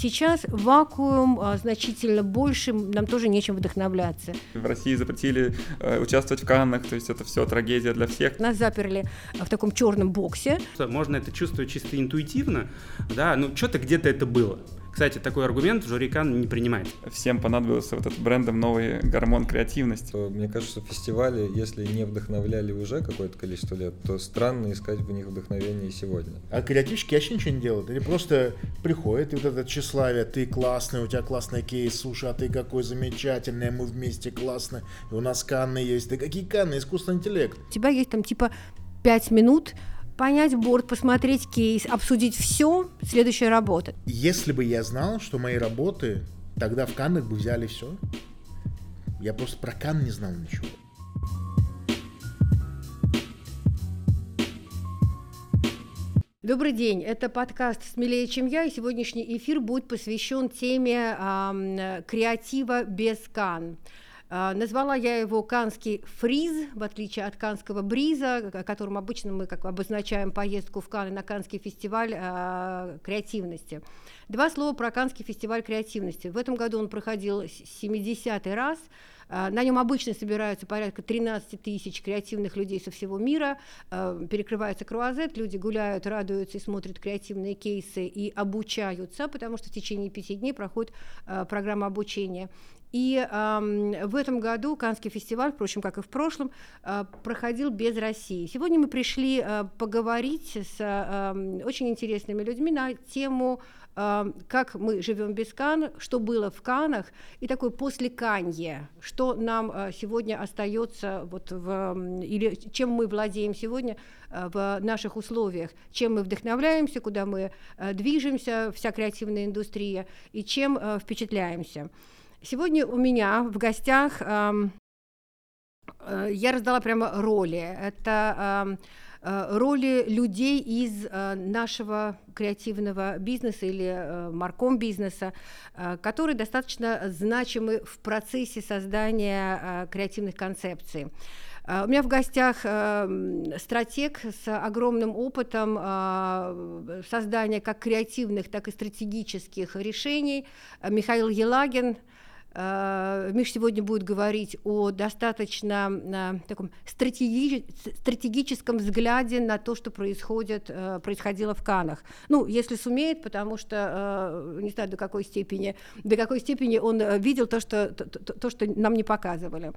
Сейчас вакуум а, значительно больше, нам тоже нечем вдохновляться. В России запретили э, участвовать в Каннах, то есть это все трагедия для всех. Нас заперли в таком черном боксе. Можно это чувствовать чисто интуитивно, да, ну что-то где-то это было. Кстати, такой аргумент жюри Кан не принимает. Всем понадобился вот этот брендом новый гормон креативности. Мне кажется, фестивали, если не вдохновляли уже какое-то количество лет, то странно искать в них вдохновение сегодня. А креативщики вообще ничего не делают. Они просто приходят, и вот это тщеславие, ты классный, у тебя классный кейс, слушай, а ты какой замечательный, мы вместе классно, и у нас Канны есть. Да какие Канны? Искусственный интеллект. У тебя есть там типа пять минут, понять борт, посмотреть кейс, обсудить все, следующая работа. Если бы я знал, что мои работы, тогда в Каннах бы взяли все. Я просто про Кан не знал ничего. Добрый день, это подкаст «Смелее, чем я», и сегодняшний эфир будет посвящен теме э, креатива без Кан. А, назвала я его канский фриз, в отличие от канского бриза, которым обычно мы как обозначаем поездку в Канны на канский фестиваль э, креативности. Два слова про канский фестиваль креативности. В этом году он проходил 70-й раз. А, на нем обычно собираются порядка 13 тысяч креативных людей со всего мира, перекрывается круазет, люди гуляют, радуются и смотрят креативные кейсы и обучаются, потому что в течение пяти дней проходит программа обучения. И э, в этом году Канский фестиваль, впрочем, как и в прошлом, э, проходил без России. Сегодня мы пришли э, поговорить с э, очень интересными людьми на тему э, как мы живем без Кан, что было в Канах, и такое после Канье, что нам э, сегодня остается, вот в, или чем мы владеем сегодня э, в наших условиях, чем мы вдохновляемся, куда мы э, движемся, вся креативная индустрия, и чем э, впечатляемся. Сегодня у меня в гостях э, э, я раздала прямо роли. Это э, роли людей из э, нашего креативного бизнеса или э, марком бизнеса, э, которые достаточно значимы в процессе создания креативных концепций. У меня в гостях стратег с огромным опытом создания как креативных, так и стратегических решений. Михаил Елагин, Миш сегодня будет говорить о достаточно таком стратеги стратегическом взгляде на то, что происходит, э, происходило в Канах. Ну, если сумеет, потому что э, не знаю до какой степени, до какой степени он видел то, что, то, то, что нам не показывали.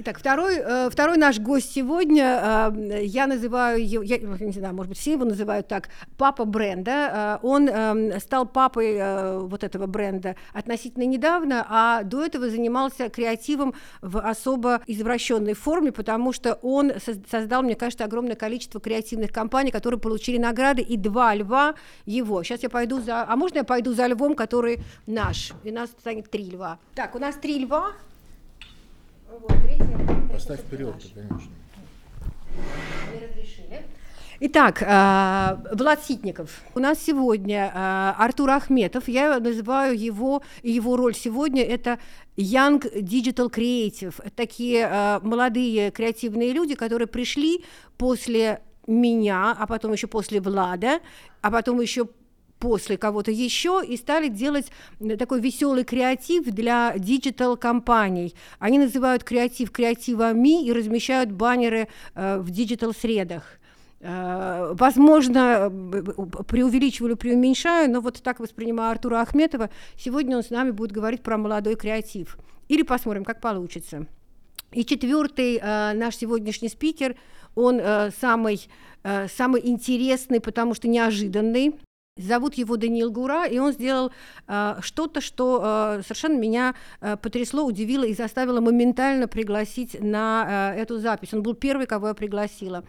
Итак, второй, э, второй наш гость сегодня, э, я называю его, я не знаю, может быть, все его называют так, папа бренда. Э, он стал папой вот этого бренда относительно недавно, а до этого занимался креативом в особо извращенной форме, потому что он создал, мне кажется, огромное количество креативных компаний, которые получили награды, и два льва его. Сейчас я пойду за... А можно я пойду за львом, который наш? И у нас станет три льва. Так, у нас три льва, вот, Поставь вперед, конечно. Не разрешили. Итак, э, Влад Ситников. У нас сегодня э, Артур Ахметов. Я называю его, его роль сегодня это Young Digital Creative. Такие э, молодые креативные люди, которые пришли после меня, а потом еще после Влада, а потом еще после кого-то еще и стали делать такой веселый креатив для диджитал-компаний. Они называют креатив креативами и размещают баннеры э, в диджитал-средах. Э, возможно, преувеличиваю или преуменьшаю, но вот так воспринимаю Артура Ахметова. Сегодня он с нами будет говорить про молодой креатив. Или посмотрим, как получится. И четвертый э, наш сегодняшний спикер, он э, самый, э, самый интересный, потому что неожиданный. Зовут его Даниил Гура, и он сделал э, что-то, что э, совершенно меня э, потрясло, удивило и заставило моментально пригласить на э, эту запись. Он был первый, кого я пригласила.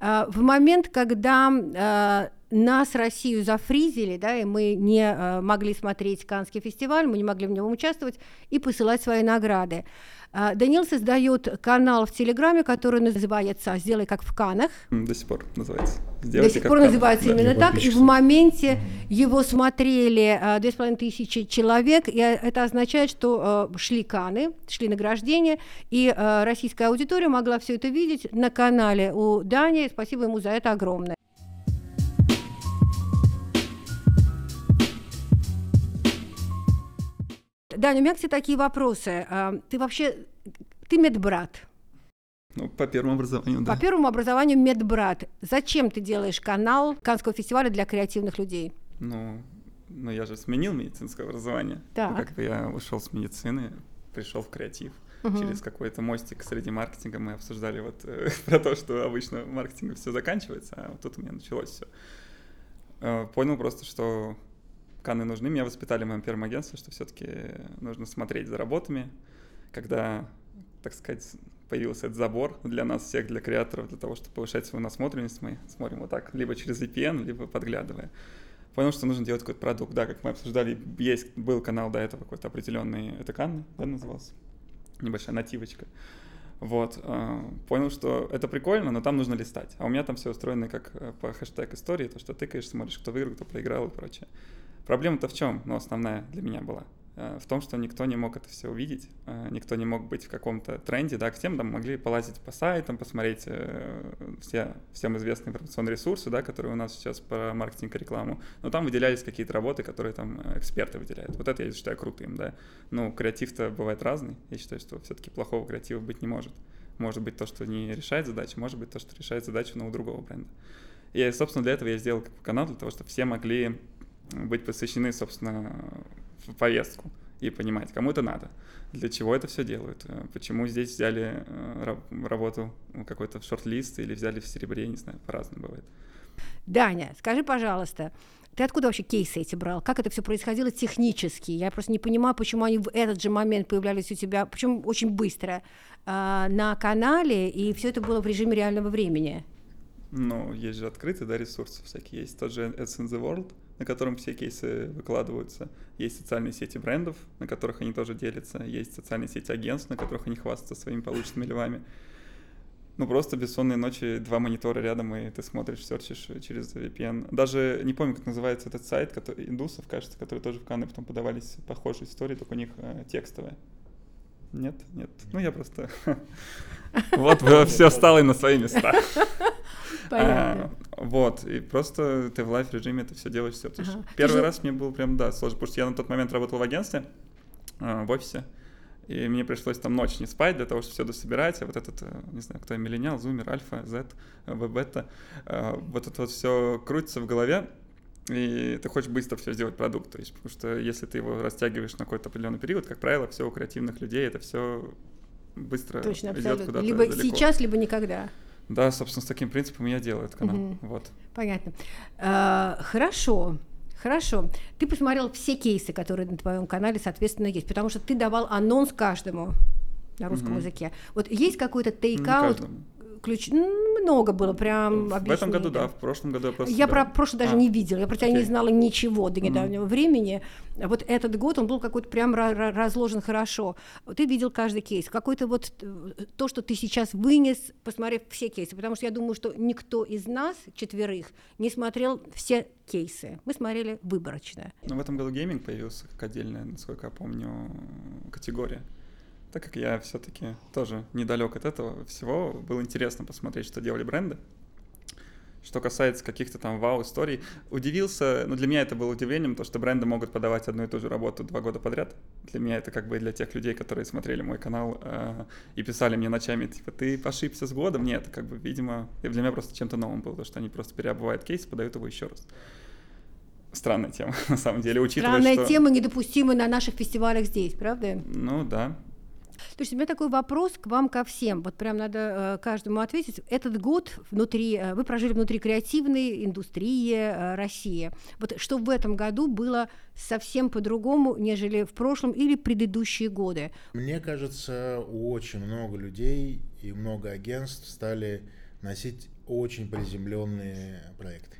Э, в момент, когда э, нас, Россию, зафризили, да, и мы не э, могли смотреть Каннский фестиваль, мы не могли в нем участвовать и посылать свои награды. А, Данил создает канал в Телеграме, который называется «Сделай как в Канах». До сих пор называется. Сделайте До сих пор называется да, именно так. И в моменте его смотрели а, две с половиной тысячи человек, и это означает, что шли Каны, шли награждения, и российская аудитория могла все это видеть на канале у Дани. Спасибо ему за это огромное. Даня, у меня к тебе такие вопросы. А, Ты вообще, ты медбрат. Ну, по первому образованию, да. По первому образованию медбрат. Зачем ты делаешь канал Канского фестиваля для креативных людей? Ну, ну, я же сменил медицинское образование. Так. Ну, как бы я ушел с медицины, пришел в креатив. Мгм. Через какой-то мостик среди маркетинга мы обсуждали вот э, про то, что обычно в маркетинге все заканчивается, а вот тут у меня началось все. Понял просто, что Каны нужны. Меня воспитали в моем первом агентстве, что все-таки нужно смотреть за работами, когда, так сказать, появился этот забор для нас всех, для креаторов, для того, чтобы повышать свою насмотренность, мы смотрим вот так, либо через VPN, либо подглядывая. Понял, что нужно делать какой-то продукт. Да, как мы обсуждали, есть, был канал до этого какой-то определенный, это Канны, да, назывался? Небольшая нативочка. Вот, э, понял, что это прикольно, но там нужно листать. А у меня там все устроено как э, по хэштег истории, то, что тыкаешь, смотришь, кто выиграл, кто проиграл и прочее. Проблема-то в чем? Ну, основная для меня была. Э, В том, что никто не мог это все увидеть, э, никто не мог быть в каком-то тренде, да, к тем там могли полазить по сайтам, посмотреть э, все, всем известные информационные ресурсы, да, которые у нас сейчас по маркетинг и рекламу, но там выделялись какие-то работы, которые там эксперты выделяют. Вот это я считаю крутым, да. Ну, креатив-то бывает разный, я считаю, что все-таки плохого креатива быть не может. Может быть то, что не решает задачу, может быть то, что решает задачу, но у другого бренда. И, собственно, для этого я сделал канал, для того, чтобы все могли быть посвящены, собственно, в повестку и понимать, кому это надо, для чего это все делают, э, почему здесь взяли э, ра- работу ну, какой-то в шорт-лист или взяли в серебре, не знаю, по-разному бывает. Даня, скажи, пожалуйста, ты откуда вообще кейсы эти брал? Как это все происходило технически? Я просто не понимаю, почему они в этот же момент появлялись у тебя, причем очень быстро, а, на канале, и все это было в режиме реального времени. Ну, есть же открытые, да, ресурсы всякие. Есть тот же Ads in the World, на котором все кейсы выкладываются. Есть социальные сети брендов, на которых они тоже делятся. Есть социальные сети агентств, на которых они хвастаются своими полученными левами. Ну, просто бессонные ночи, два монитора рядом, и ты смотришь, серчишь через VPN. Даже не помню, как называется этот сайт, который, индусов, кажется, которые тоже в Канны потом подавались похожие истории, только у них э, текстовые. Нет? Нет. Ну, я просто... Вот, все стало и на свои места. Понятно. А, вот, и просто ты в лайф режиме это все делаешь, все. Ага. Первый Ты же- раз мне было прям, да, сложно, потому что я на тот момент работал в агентстве, а, в офисе, и мне пришлось там ночь не спать для того, чтобы все дособирать, а вот этот, э, не знаю, кто я, миллениал, зумер, альфа, Z, э, бета, э, вот это вот все крутится в голове, и ты хочешь быстро все сделать продукт, то есть, потому что если ты его растягиваешь на какой-то определенный период, как правило, все у креативных людей это все быстро Точно, идет куда-то Либо далеко. сейчас, либо никогда. Да, собственно, с таким принципом я делаю этот канал. Мгм. Вот. Понятно. А, хорошо. Хорошо. Ты посмотрел все кейсы, которые на твоем канале, соответственно, есть, потому что ты давал анонс каждому на русском Мгм. языке. Вот есть какой-то Ну, тейкаут, ключ? Много было прям В этом году, да, в прошлом году я просто... Я да. про прошлый даже А, не видела, я про тебя не окей. знала ничего до недавнего времени. А Вот этот год он был какой-то прям ра- ра- разложен хорошо. Ты видел каждый кейс, какой-то вот э, то, что ты сейчас вынес, посмотрев все кейсы, потому что я думаю, что никто из нас четверых не смотрел все кейсы. Мы смотрели выборочно. Ну, в этом году гейминг появился как отдельная, насколько я помню, категория. Так как я все-таки тоже недалек от этого всего, было интересно посмотреть, что делали бренды. Что касается каких-то там вау-историй, удивился, ну для меня это было удивлением, то, что бренды могут подавать одну и ту же работу два года подряд. Для меня это как бы для тех людей, которые смотрели мой канал э, и писали мне ночами, типа, ты ошибся с годом? Нет, как бы, видимо, для меня просто чем-то новым было, то, что они просто переобувают кейс, подают его еще раз. Странная тема, на самом деле, учитывая, Странная что... тема, недопустимая на наших фестивалях здесь, правда? Ну да. Есть у меня такой вопрос к вам ко всем. Вот прям надо э, каждому ответить. Этот год внутри, э, вы прожили внутри креативной индустрии э, России. Вот что в этом году было совсем по-другому, нежели в прошлом или предыдущие годы? Мне кажется, очень много людей и много агентств стали носить очень приземленные проекты.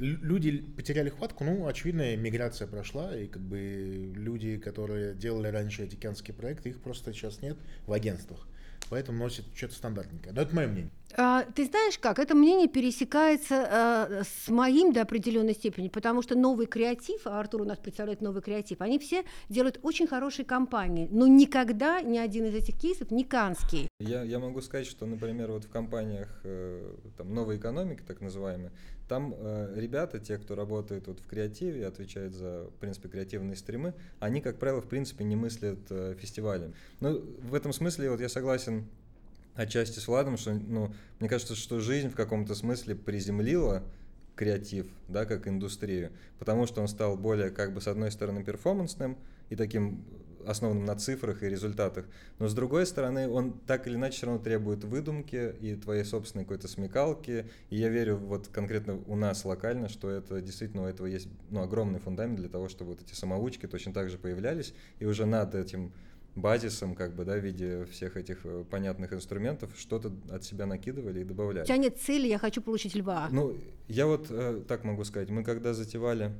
Лю- Люди потеряли хватку, ну, очевидно, миграция прошла, и как бы люди, которые делали раньше эти океанские проекты, их просто сейчас нет в агентствах. Поэтому носят что-то стандартненькое. Но это мое мнение. А, ты знаешь как, это мнение пересекается а, с моим до определенной степени, потому что новый креатив, а Артур у нас представляет новый креатив, они все делают очень хорошие компании, но никогда ни один из этих кейсов не канский. Я, я могу сказать, что, например, вот в компаниях э, там, новой экономики, так называемой, там э, ребята, те, кто работает вот в креативе, отвечают за, в принципе, креативные стримы, они, как правило, в принципе, не мыслят э, фестивалем. Ну, в этом смысле вот я согласен отчасти с Владом, что, ну, мне кажется, что жизнь в каком-то смысле приземлила креатив, да, как индустрию, потому что он стал более, как бы, с одной стороны, перформансным и таким основанным на цифрах и результатах, но с другой стороны, он так или иначе все равно требует выдумки и твоей собственной какой-то смекалки, и я верю вот конкретно у нас локально, что это действительно у этого есть ну, огромный фундамент для того, чтобы вот эти самоучки точно так же появлялись, и уже над этим базисом, как бы, да, в виде всех этих э, понятных инструментов, что-то от себя накидывали и добавляли. У тебя нет цели, я хочу получить льва. Ну, я вот э, так могу сказать, мы когда затевали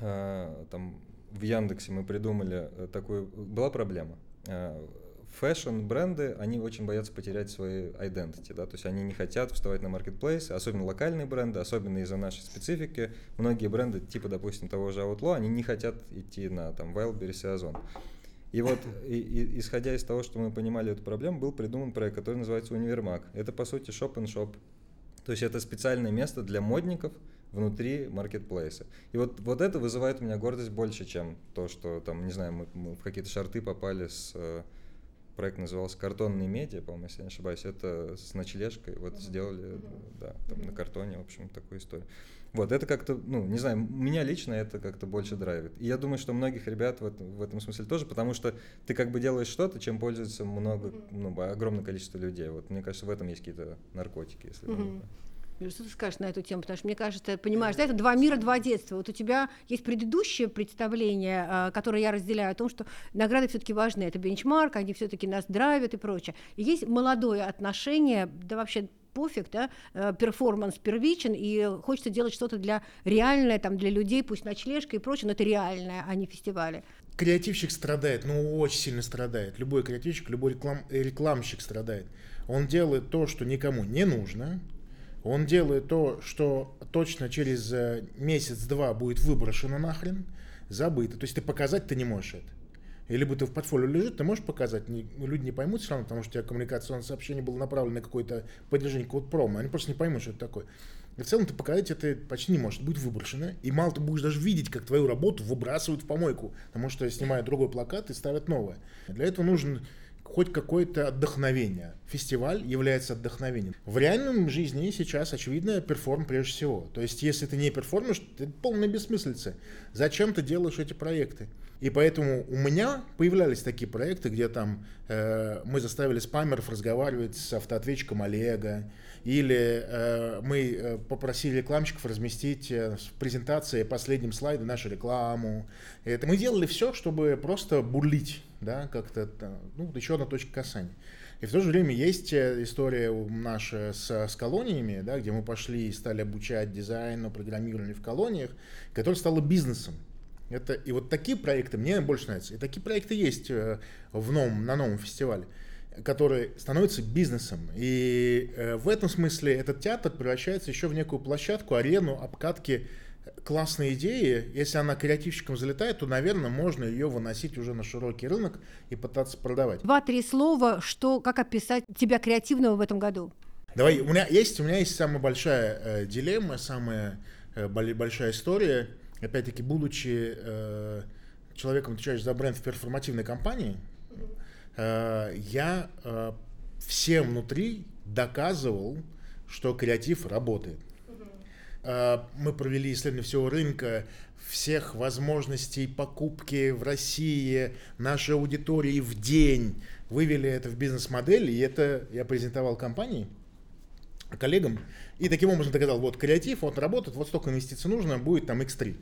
э, там в Яндексе мы придумали э, такую, была проблема. Э, фэшн-бренды, они очень боятся потерять свои identity, да, то есть они не хотят вставать на маркетплейс, особенно локальные бренды, особенно из-за нашей специфики. Многие бренды, типа, допустим, того же Outlaw, они не хотят идти на там Wildberries и Озон. И вот, и, и, исходя из того, что мы понимали эту проблему, был придуман проект, который называется Универмаг. Это, по сути, шоп-н-шоп. То есть это специальное место для модников внутри маркетплейса. И вот, вот это вызывает у меня гордость больше, чем то, что там, не знаю, мы, мы в какие-то шарты попали с э, проект назывался «Картонные медиа», по-моему, если я не ошибаюсь. Это с ночлежкой вот сделали, да, там на картоне, в общем, такую историю. Вот, это как-то, ну, не знаю, меня лично это как-то больше драйвит. И я думаю, что многих ребят в, этом, в этом смысле тоже, потому что ты как бы делаешь что-то, чем пользуется много, ну, огромное количество людей. Вот мне кажется, в этом есть какие-то наркотики, если mm-hmm. Что ты скажешь на эту тему? Потому что мне кажется, понимаешь, да, это два мира, два детства. Вот у тебя есть предыдущее представление, а, которое я разделяю, о том, что награды все-таки важны. Это бенчмарк, они все-таки нас драйвят и прочее. И есть молодое отношение, да вообще пофиг, да, э, перформанс первичен, и хочется делать что-то для реальное, там, для людей, пусть ночлежка и прочее, но это реальное, а не фестивали. Креативщик страдает, ну очень сильно страдает. Любой креативщик, любой реклам, рекламщик страдает. Он делает то, что никому не нужно, он делает то, что точно через э, месяц-два будет выброшено нахрен, забыто. То есть ты показать ты не можешь это. И либо ты в портфолио лежит, ты можешь показать, не, люди не поймут все равно, потому что у тебя коммуникационное сообщение было направлено на какое-то поддержание какого-то промо, они просто не поймут, что это такое. И в целом ты показать это почти не можешь, будет выброшено. И мало ты будешь даже видеть, как твою работу выбрасывают в помойку, потому что снимают другой плакат и ставят новое. Для этого нужен хоть какое-то отдохновение. Фестиваль является отдохновением. В реальном жизни сейчас, очевидно, перформ прежде всего. То есть, если ты не перформишь, это полная бессмыслица. Зачем ты делаешь эти проекты? И поэтому у меня появлялись такие проекты, где там э, мы заставили спамеров разговаривать с автоответчиком Олега, или э, мы э, попросили рекламщиков разместить э, в презентации последним слайде нашу рекламу. Это мы делали все, чтобы просто бурлить, да, как-то, ну, еще одна точка касания. И в то же время есть э, история наша с, с колониями, да, где мы пошли и стали обучать дизайну, программированию в колониях, которая стала бизнесом. Это, и вот такие проекты мне больше нравятся. И такие проекты есть э, в новом, на новом фестивале, которые становятся бизнесом. И э, в этом смысле этот театр превращается еще в некую площадку, арену обкатки классной идеи. Если она креативщиком залетает, то, наверное, можно ее выносить уже на широкий рынок и пытаться продавать. Два-три слова, что, как описать тебя креативного в этом году? Давай, у меня есть, у меня есть самая большая э, дилемма, самая э, большая история – опять-таки, будучи э, человеком, отвечающим за бренд в перформативной компании, э, я э, всем внутри доказывал, что креатив работает. Э, мы провели исследование всего рынка, всех возможностей покупки в России, нашей аудитории в день, вывели это в бизнес-модель, и это я презентовал компании, коллегам, и таким образом доказал, вот креатив, вот работает, вот столько инвестиций нужно, будет там X3.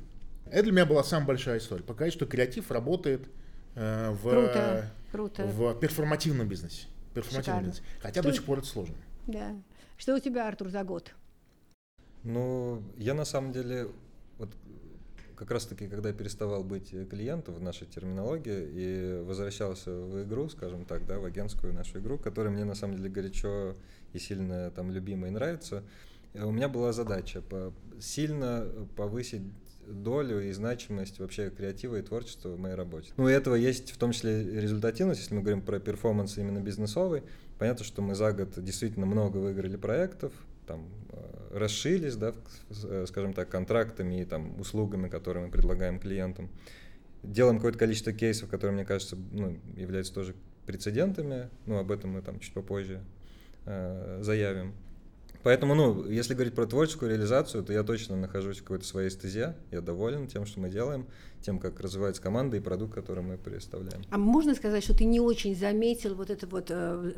Это для меня была самая большая история. Показать, что креатив работает э, в, круто, круто. в перформативном бизнесе. Перформативном бизнесе. Хотя что... до сих пор это сложно. Да. Что у тебя, Артур, за год? Ну, я на самом деле, вот как раз-таки, когда переставал быть клиентом в нашей терминологии и возвращался в игру, скажем так, да, в агентскую нашу игру, которая мне на самом деле горячо и сильно там любима и нравится, э, у меня была задача по, сильно повысить долю и значимость вообще креатива и творчества в моей работе. Ну, и этого есть в том числе результативность, если мы говорим про перформанс именно бизнесовый. Понятно, что мы за год действительно много выиграли проектов, там э, расшились, да, э, скажем так, контрактами и там услугами, которые мы предлагаем клиентам. Делаем какое-то количество кейсов, которые, мне кажется, ну, являются тоже прецедентами, ну, об этом мы там чуть попозже э, заявим. Поэтому, ну, если говорить про творческую реализацию, то я точно нахожусь в какой-то своей стезе, я доволен тем, что мы делаем, тем, как развивается команда и продукт, который мы представляем. А можно сказать, что ты не очень заметил вот это вот э,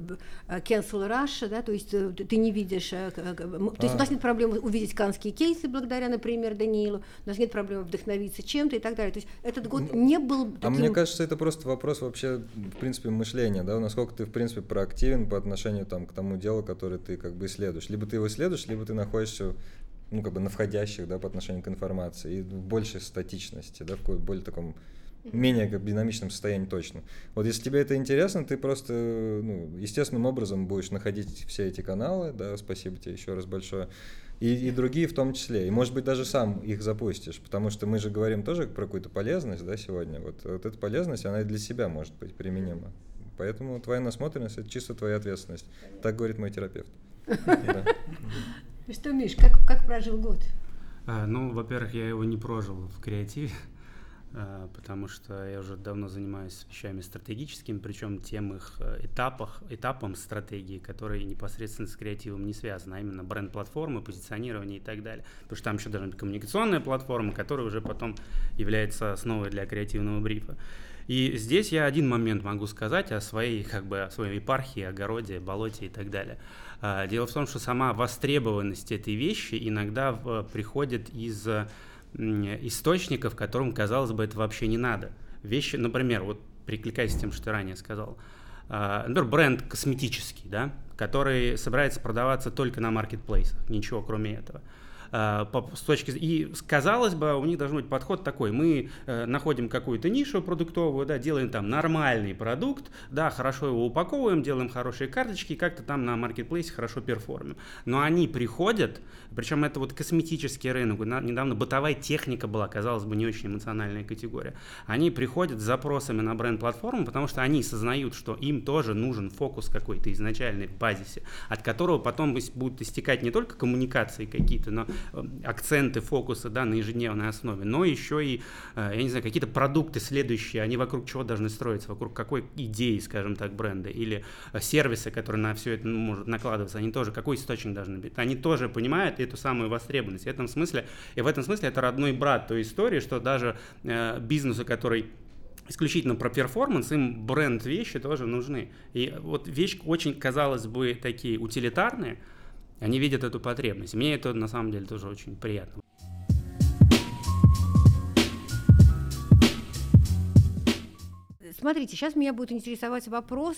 э cancel rush, да, то есть э, ты не видишь, то есть а. у нас нет проблем увидеть канские кейсы благодаря, например, Даниилу, у нас нет проблем вдохновиться чем-то и так далее. То есть этот год не был таким... А мне кажется, это просто вопрос вообще, в принципе, мышления, да, насколько ты, в принципе, проактивен по отношению там, к тому делу, которое ты как бы исследуешь. Либо ты его исследуешь, либо ты находишься ну, как бы на входящих, да, по отношению к информации, и в большей статичности, да, в более таком менее как динамичном состоянии точно. Вот если тебе это интересно, ты просто, ну, естественным образом будешь находить все эти каналы, да, спасибо тебе еще раз большое, и, и другие в том числе. И, может быть, даже сам их запустишь, потому что мы же говорим тоже про какую-то полезность, да, сегодня. Вот, вот эта полезность, она и для себя может быть применима. Поэтому твоя насмотренность – это чисто твоя ответственность. Так говорит мой терапевт. Что, Миш, как, как прожил год? А, ну, во-первых, я его не прожил в креативе, а, потому что я уже давно занимаюсь вещами стратегическими, причем тем их э, этапах, этапом стратегии, которые непосредственно с креативом не связаны, а именно бренд-платформы, позиционирование и так далее. Потому что там еще должна быть коммуникационная платформа, которая уже потом является основой для креативного брифа. И здесь я один момент могу сказать о своей, как бы, о своей епархии, огороде, болоте и так далее. А, дело в том, что сама востребованность этой вещи иногда приходит из источников, которым, казалось бы, это вообще не надо. Вещи, например, вот прикликаясь с тем, что ты ранее сказал, а, например, бренд косметический, да, который собирается продаваться только на маркетплейсах, ничего кроме этого. Э, с точки и казалось бы у них должен быть подход такой: мы э, находим какую-то нишу продуктовую, да, делаем там нормальный продукт, да, хорошо его упаковываем, делаем хорошие карточки, как-то там на маркетплейсе хорошо перформим. Но они приходят, причем это вот косметический рынок, недавно бытовая техника была, казалось бы, не очень эмоциональная категория. Они приходят с запросами на бренд-платформу, потому что они сознают, что им тоже нужен фокус какой-то изначальный базисе, от которого потом будут истекать не только коммуникации какие-то, но акценты, фокусы да, на ежедневной основе, но еще и, э, я не знаю, какие-то продукты следующие, они вокруг чего должны строиться, вокруг какой идеи, скажем так, бренда, или э, сервисы, которые на все это ну, может накладываться, они тоже, какой источник должны быть. Они тоже понимают эту самую востребованность. В этом смысле, и в этом смысле это родной брат той истории, что даже э, бизнесу, который исключительно про перформанс, им бренд вещи тоже нужны. И вот вещи очень, казалось бы, такие утилитарные, они видят эту потребность. Мне это на самом деле тоже очень приятно. Смотрите, сейчас меня будет интересовать вопрос,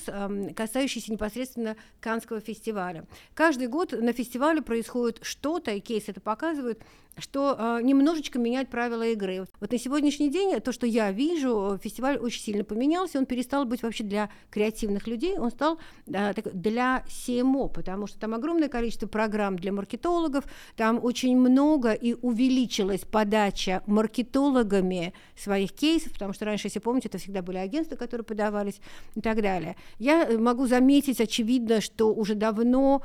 касающийся непосредственно Канского фестиваля. Каждый год на фестивале происходит что-то, и кейс это показывает, что э, немножечко менять правила игры. Вот на сегодняшний день то, что я вижу, фестиваль очень сильно поменялся, он перестал быть вообще для креативных людей, он стал э, для CMO, потому что там огромное количество программ для маркетологов, там очень много и увеличилась подача маркетологами своих кейсов, потому что раньше, если помните, это всегда были агентства, которые подавались и так далее. Я могу заметить, очевидно, что уже давно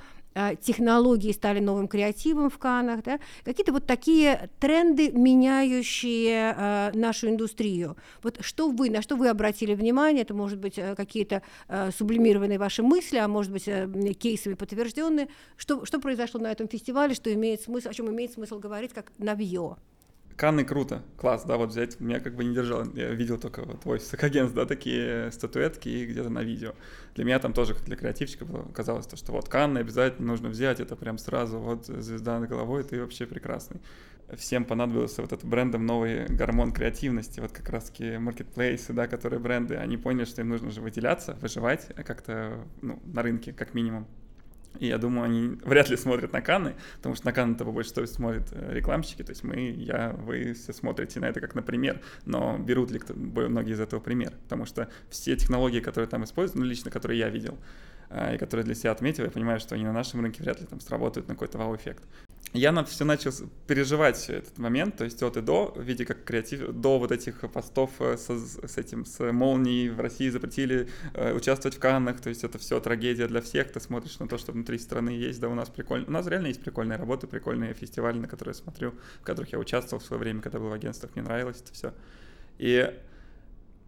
технологии стали новым креативом в Канах, да? какие-то вот такие тренды, меняющие э, нашу индустрию. Вот что вы, на что вы обратили внимание, это может быть э, какие-то э, сублимированные ваши мысли, а может быть э, кейсами подтвержденные, что, что произошло на этом фестивале, что имеет смысл, о чем имеет смысл говорить, как навье? Канны круто, класс, да, вот взять, меня как бы не держал, я видел только вот в офисах агентств, да, такие статуэтки и где-то на видео. Для меня там тоже, как для креативщика, казалось, то, что вот Канны обязательно нужно взять, это прям сразу, вот звезда над головой, ты вообще прекрасный. Всем понадобился вот этот брендом новый гормон креативности, вот как раз-таки маркетплейсы, да, которые бренды, они поняли, что им нужно же выделяться, выживать как-то, ну, на рынке, как минимум. И я думаю, они вряд ли смотрят на Канны, потому что на Канны-то по большей части смотрят э, рекламщики, то есть мы, я, вы все смотрите на это как на пример, но берут ли многие из этого пример, потому что все технологии, которые там используют, ну, лично, которые я видел, э, и которые для себя отметил, я понимаю, что они на нашем рынке вряд ли там сработают на какой-то вау-эффект я на все начал переживать этот момент, то есть от и до, в виде как креатив, до вот этих постов э, с, с этим, с молнией в России запретили э, участвовать в Каннах, то есть это все трагедия для всех, ты смотришь на то, что внутри страны есть, да, у нас прикольно, у нас реально есть прикольные работы, прикольные фестивали, на которые я смотрю, в которых я участвовал в свое время, когда был в агентствах, мне нравилось это все. И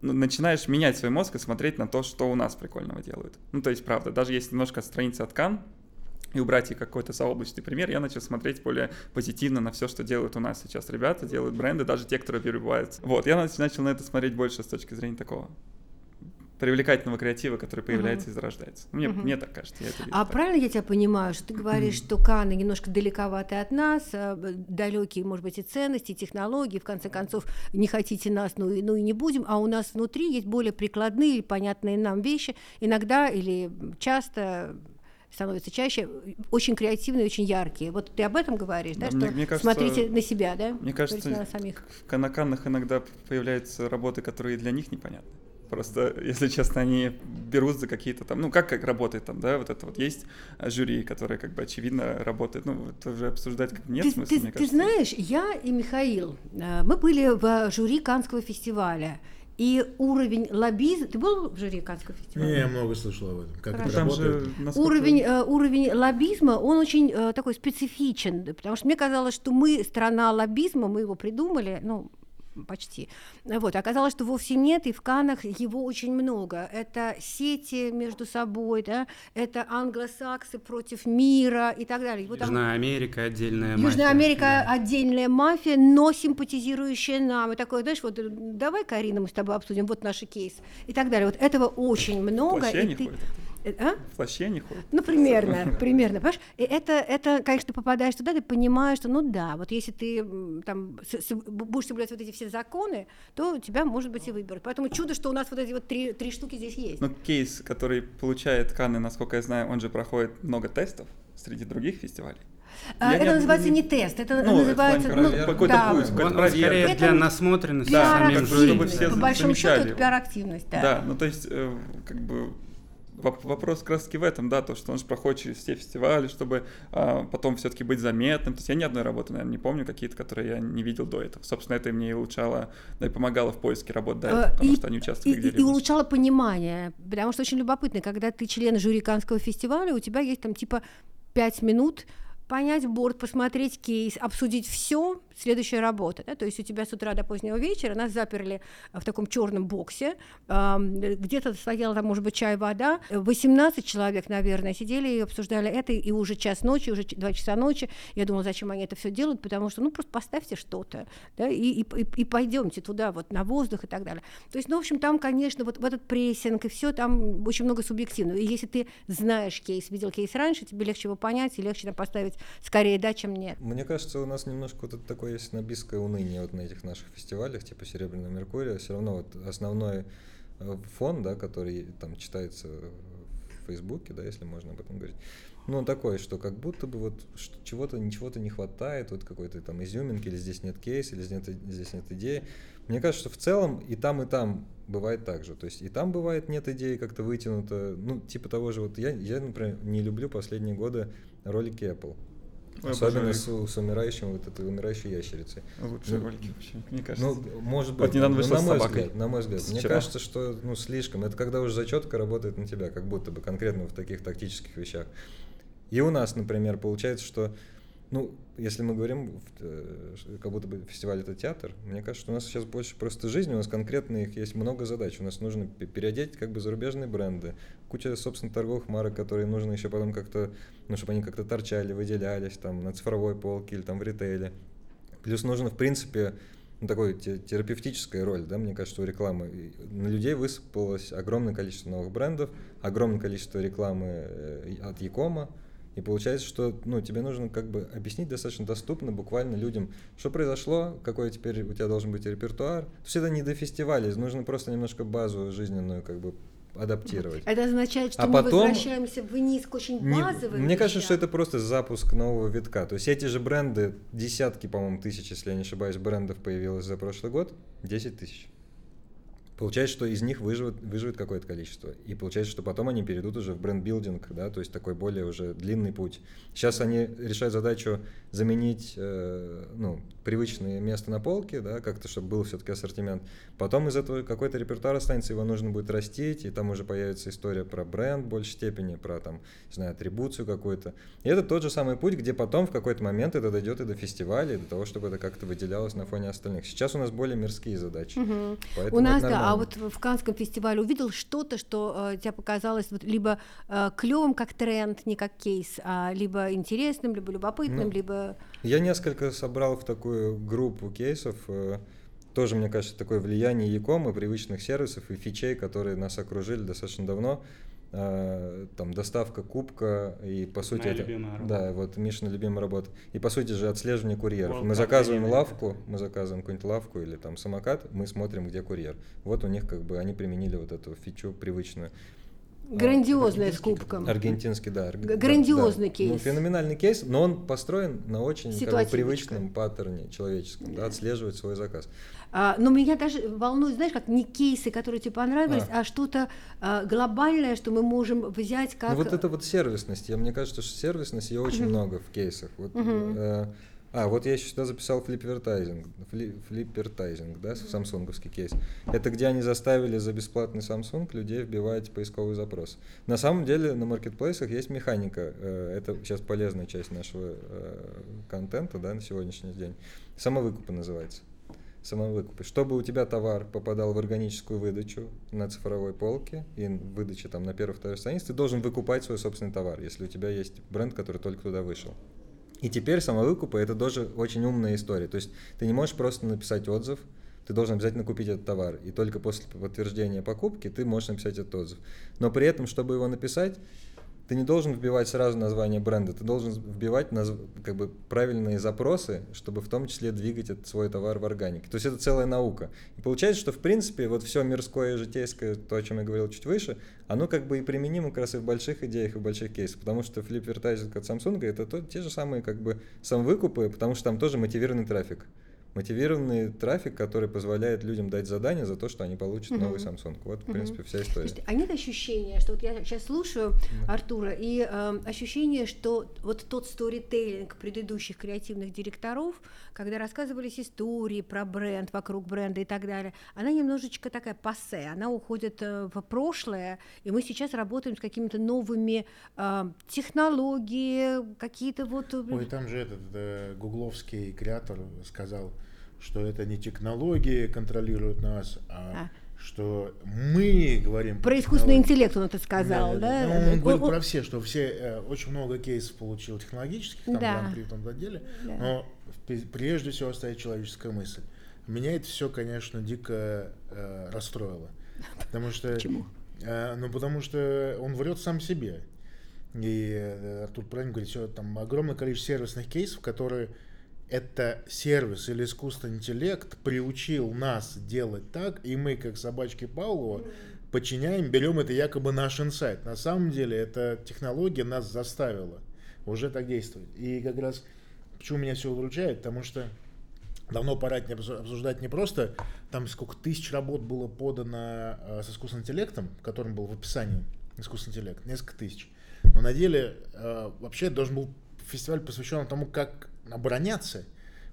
ну, начинаешь менять свой мозг и смотреть на то, что у нас прикольного делают. Ну, то есть, правда, даже если немножко отстраниться от Кан, и убрать их какой-то заоблачный пример, я начал смотреть более позитивно на все, что делают у нас сейчас ребята, делают бренды, даже те, которые перебываются. Вот, я начал на это смотреть больше с точки зрения такого привлекательного креатива, который появляется uh-huh. и зарождается. Мне, uh-huh. мне так кажется. Я это а так. правильно я тебя понимаю, что ты говоришь, uh-huh. что Каны немножко далековаты от нас, а, далекие, может быть, и ценности, и технологии, в конце концов, не хотите нас, ну и, ну и не будем, а у нас внутри есть более прикладные понятные нам вещи, иногда или часто становятся чаще, очень креативные, очень яркие. Вот ты об этом говоришь, да, да что мне кажется, смотрите на себя, да? Мне кажется, на самих. в Канаканах иногда появляются работы, которые для них непонятны. Просто, если честно, они берут за какие-то там, ну, как, как работает там, да, вот это вот есть жюри, которое как бы очевидно работает, ну, это уже обсуждать как нет ты, смысла, ты, мне кажется. Ты знаешь, я и Михаил, э, мы были в жюри Канского фестиваля, и уровень лоббизма... Ты был в жюри Каннского фестиваля? Не, я много слышал об этом. Как Хорошо. это работает? Же, уровень, э, уровень лоббизма, он очень э, такой специфичен, потому что мне казалось, что мы страна лоббизма, мы его придумали, ну, почти. Вот. Оказалось, что вовсе нет, и в Канах его очень много. Это сети между собой, да? это англосаксы против мира и так далее. Вот Южная там... Америка отдельная мафия. Южная Америка да. отдельная мафия, но симпатизирующая нам. И такое, знаешь, вот давай, Карина, мы с тобой обсудим, вот наш кейс. И так далее. Вот этого очень много. И ты... А? В плаще не ходит. Ну, примерно, примерно, понимаешь? И это, это, конечно, ты попадаешь туда, ты понимаешь, что, ну да, вот если ты там с, с, будешь соблюдать вот эти все законы, то тебя, может быть, и выберут. Поэтому чудо, что у нас вот эти вот три, три штуки здесь есть. Ну, кейс, который получает Канны, насколько я знаю, он же проходит много тестов среди других фестивалей. А, это не... называется не тест, это ну, называется это ну, какой-то да. путь, какой-то скорее это для насмотренности, да, чтобы все по большому счету это пиар-активность, да. Да, ну то есть э, как бы вопрос раз в этом, да, то, что он же проходит через все фестивали, чтобы а, потом все-таки быть заметным. То есть я ни одной работы, наверное, не помню, какие-то, которые я не видел до этого. Собственно, это мне и улучшало, да, и помогало в поиске работы, да, а, потому и, что они участвовали и, и улучшало понимание, потому что очень любопытно, когда ты член жюри Канского фестиваля, у тебя есть там типа пять минут понять борт, посмотреть кейс, обсудить все, следующая работа. Да? То есть у тебя с утра до позднего вечера нас заперли в таком черном боксе, где-то стояла там, может быть, чай, вода, 18 человек, наверное, сидели и обсуждали это, и уже час ночи, уже 2 часа ночи. Я думала, зачем они это все делают, потому что, ну, просто поставьте что-то, да, и, и, и пойдемте туда, вот, на воздух и так далее. То есть, ну, в общем, там, конечно, вот в этот прессинг и все, там очень много субъективного. И если ты знаешь кейс, видел кейс раньше, тебе легче его понять и легче там поставить скорее да, чем нет. Мне кажется, у нас немножко вот это такое есть снобистское уныние вот на этих наших фестивалях, типа Серебряного Меркурия. Все равно вот основной э, фон, да, который там читается в Фейсбуке, да, если можно об этом говорить, ну, он такой, что как будто бы вот чего-то, ничего-то не хватает, вот какой-то там изюминки, или здесь нет кейса, или здесь нет, здесь нет идеи. Мне кажется, что в целом и там, и там бывает так же. То есть и там бывает нет идеи как-то вытянуто. Ну, типа того же, вот я, я, например, не люблю последние годы ролики Apple. Особенно с, с умирающим, вот этой умирающей ящерицей. Лучшие ну, ролики вообще, мне кажется. Ну, может быть. Вот недавно ну, на, мой взгляд, на мой взгляд. Мне кажется, что ну, слишком. Это когда уже зачетка работает на тебя, как будто бы конкретно в таких тактических вещах. И у нас, например, получается, что ну, если мы говорим, э, как будто бы фестиваль это театр, мне кажется, что у нас сейчас больше просто жизнь, у нас конкретно их есть много задач. У нас нужно переодеть как бы зарубежные бренды, куча, собственно, торговых марок, которые нужно еще потом как-то, ну, чтобы они как-то торчали, выделялись там на цифровой полке или там в ритейле. Плюс нужно, в принципе, ну, такой терапевтическая роль, да, мне кажется, у рекламы. На людей высыпалось огромное количество новых брендов, огромное количество рекламы э, от Якома, и получается, что ну, тебе нужно как бы объяснить достаточно доступно буквально людям, что произошло, какой теперь у тебя должен быть репертуар. То есть это не до фестиваля, нужно просто немножко базу жизненную как бы адаптировать. Это означает, что а мы потом... возвращаемся вниз к очень Не- базовым Мне кажется, что это просто запуск нового витка. То есть эти же бренды, десятки, по-моему, тысяч, если я не ошибаюсь, брендов появилось за прошлый год, 10 тысяч. Получается, что из них выживет, выживет какое-то количество. И получается, что потом они перейдут уже в бренд-билдинг, да, то есть такой более уже длинный путь. Сейчас они решают задачу заменить э, ну, привычное место на полке, да, как-то, чтобы был все-таки ассортимент. Потом из этого какой-то репертуар останется, его нужно будет растить, и там уже появится история про бренд в большей степени, про там, не знаю, атрибуцию какую-то. И это тот же самый путь, где потом в какой-то момент это дойдет и до фестиваля, и до того, чтобы это как-то выделялось на фоне остальных. Сейчас у нас более мирские задачи. Поэтому У нас, да, а вот в Канском фестивале увидел что-то, что э, тебе показалось вот либо э, клевым как тренд, не как кейс, а либо интересным, либо любопытным, Ну, либо... Я несколько собрал в такую группу кейсов. э, Тоже, мне кажется, такое влияние Якома, привычных сервисов и фичей, которые нас окружили достаточно давно. Э, Там доставка кубка и по сути Моя это работа. да вот Мишина любимая работа и по сути же отслеживание курьеров World мы заказываем лавку мы заказываем какую-нибудь лавку или там самокат мы смотрим где курьер вот у них как бы они применили вот эту фичу привычную Грандиозная с кубком. Аргентинский, да. арг- да, грандиозный да. кейс. Ну, феноменальный кейс, но он построен на очень как бы, привычном паттерне человеческом, да, отслеживать свой заказ. А, но меня даже волнует, знаешь, как не кейсы, которые тебе понравились, а, А. что-то а, глобальное, что мы можем взять как... Ну вот это вот сервисность. Я, мне кажется, что сервисность ее очень много в кейсах. Вот, э, а, вот я еще сюда записал флиппертайзинг, фли- флиппертайзинг, да, самсунговский кейс. Это где они заставили за бесплатный Samsung людей вбивать поисковый запрос. На самом деле на маркетплейсах есть механика, э, это сейчас полезная часть нашего э, контента, да, на сегодняшний день. Самовыкупы называется. Самовыкупы. Чтобы у тебя товар попадал в органическую выдачу на цифровой полке и в выдаче там на первой-второй странице, ты должен выкупать свой собственный товар, если у тебя есть бренд, который только туда вышел. И теперь самовыкупы это тоже очень умная история. То есть ты не можешь просто написать отзыв, ты должен обязательно купить этот товар. И только после подтверждения покупки ты можешь написать этот отзыв. Но при этом, чтобы его написать, ты не должен вбивать сразу название бренда, ты должен вбивать назв- как бы правильные запросы, чтобы в том числе двигать этот свой товар в органике. То есть это целая наука. И получается, что в принципе вот все мирское и житейское, то, о чем я говорил чуть выше, оно как бы и применимо как раз и в больших идеях, и в больших кейсах. Потому что флипвертайзинг от Samsung это то- те же самые как бы самовыкупы, потому что там тоже мотивированный трафик. Мотивированный трафик, который позволяет людям дать задание за то, что они получат Мгм. новый Samsung. Вот, в Мгм. принципе, вся история. Слушайте, а нет ощущения, что вот я сейчас слушаю Артура, и э, ощущение, что вот тот сторителлинг предыдущих креативных директоров, когда рассказывались истории про бренд, вокруг бренда и так далее, она немножечко такая пассе, она уходит э, в прошлое, и мы сейчас работаем с какими-то новыми э, технологии, какие-то вот... э, Ой, там же этот э, гугловский креатор сказал, что это не технологии контролируют нас, а, А. что мы говорим Про искусственный интеллект он это сказал, да? Ну, он говорит О- о- про все, что все э, очень много кейсов получил технологических, там Да. в том деле, Да. но прежде всего стоит человеческая мысль. Меня это все, конечно, дико э, расстроило. Потому что, Почему? э, ну, потому что он врет сам себе. И э, Артур правильно говорит, всё, там огромное количество сервисных кейсов, которые это сервис или искусственный интеллект приучил нас делать так, и мы, как собачки Павлова, подчиняем, берем это якобы наш инсайт. На самом деле, эта технология нас заставила уже так действовать. И как раз почему меня все удручает, потому что давно пора не обсу- обсуждать не просто там сколько тысяч работ было подано э, с искусственным интеллектом, которым был в описании искусственный интеллект, несколько тысяч. Но на деле э, вообще должен был фестиваль посвящен тому, как обороняться.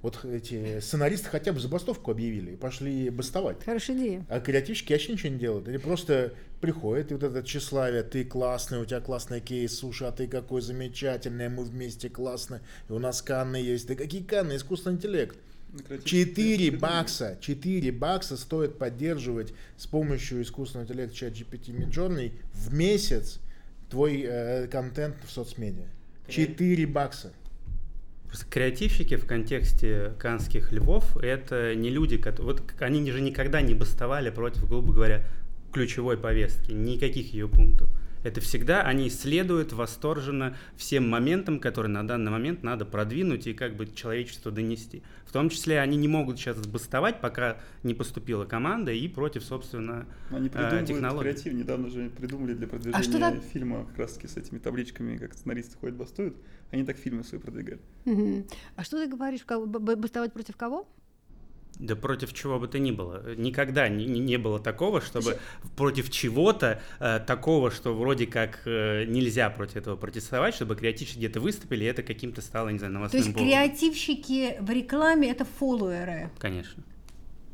Вот эти сценаристы хотя бы забастовку объявили и пошли бастовать. Хорошая идея. А креативщики вообще ничего не делают. Они просто приходят, и вот это тщеславие, ты классный, у тебя классный кейс, слушай, а ты какой замечательный, мы вместе классно, и у нас Канны есть. Да какие Канны? Искусственный интеллект. На креатив- 4 креативный бакса, 4 бакса стоит поддерживать с помощью искусственного интеллекта чат GPT Midjourney в месяц твой э, контент в соцмедиа. 4 бакса. Просто креативщики в контексте канских львов это не люди, которые... Вот они же никогда не бастовали против, грубо говоря, ключевой повестки, никаких ее пунктов. Это всегда они исследуют восторженно всем моментам, которые на данный момент надо продвинуть и как бы человечеству донести. В том числе они не могут сейчас бастовать, пока не поступила команда и против, собственно, Они э, придумывают технологий. креатив. Недавно же придумали для продвижения что там- фильма как раз таки с этими табличками, как сценаристы ходят, бастуют. Они так фильмы свои продвигали. Мгм. А что ты говоришь, бастовать против кого? Да против чего бы то ни было. Никогда не, не- было такого, чтобы против чего-то э, такого, что вроде как э, нельзя против этого протестовать, чтобы креативщики где-то выступили, и это каким-то стало, не знаю, То новостным есть поводом. креативщики в рекламе это фолловеры. Конечно.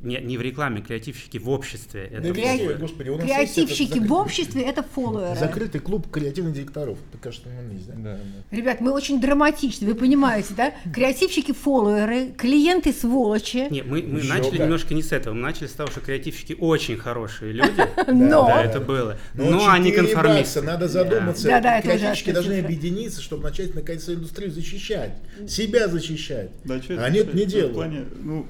Не, не в рекламе, креативщики в обществе. Это Да Креатив- везде, фолловеры. господи, у нас Креативщики этот в обществе это фолловеры. Закрытый клуб креативных директоров. Ты, кажется, он есть, да? Да, да. Ребят, мы очень драматичны, вы понимаете, да? Креативщики фолловеры, клиенты сволочи. Не, мы, мы Еще начали как. немножко не с этого. Мы начали с того, что креативщики очень хорошие люди. Но Да, это было. Но, они 4 конформисты. надо задуматься. Да, да, это Креативщики должны объединиться, чтобы начать наконец индустрию защищать. Себя защищать. Они это не делают. ну,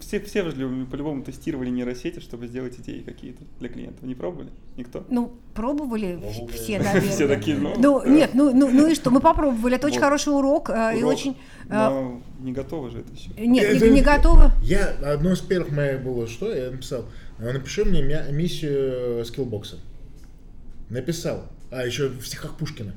все, все же по-любому тестировали нейросети, чтобы сделать идеи какие-то для клиентов. Не пробовали? Никто? Ну, пробовали Пробовали. все, наверное. Все такие, ну, Ну, нет, ну, ну, ну и что, мы попробовали, это очень Вот. хороший урок, э, и урок, очень... э, Но не готовы же это еще. Нет, Это- не, не готово. Я, одно из первых моих было, что я написал? «А, Напиши мне миссию скиллбокса. Написал. А еще в стихах Пушкина.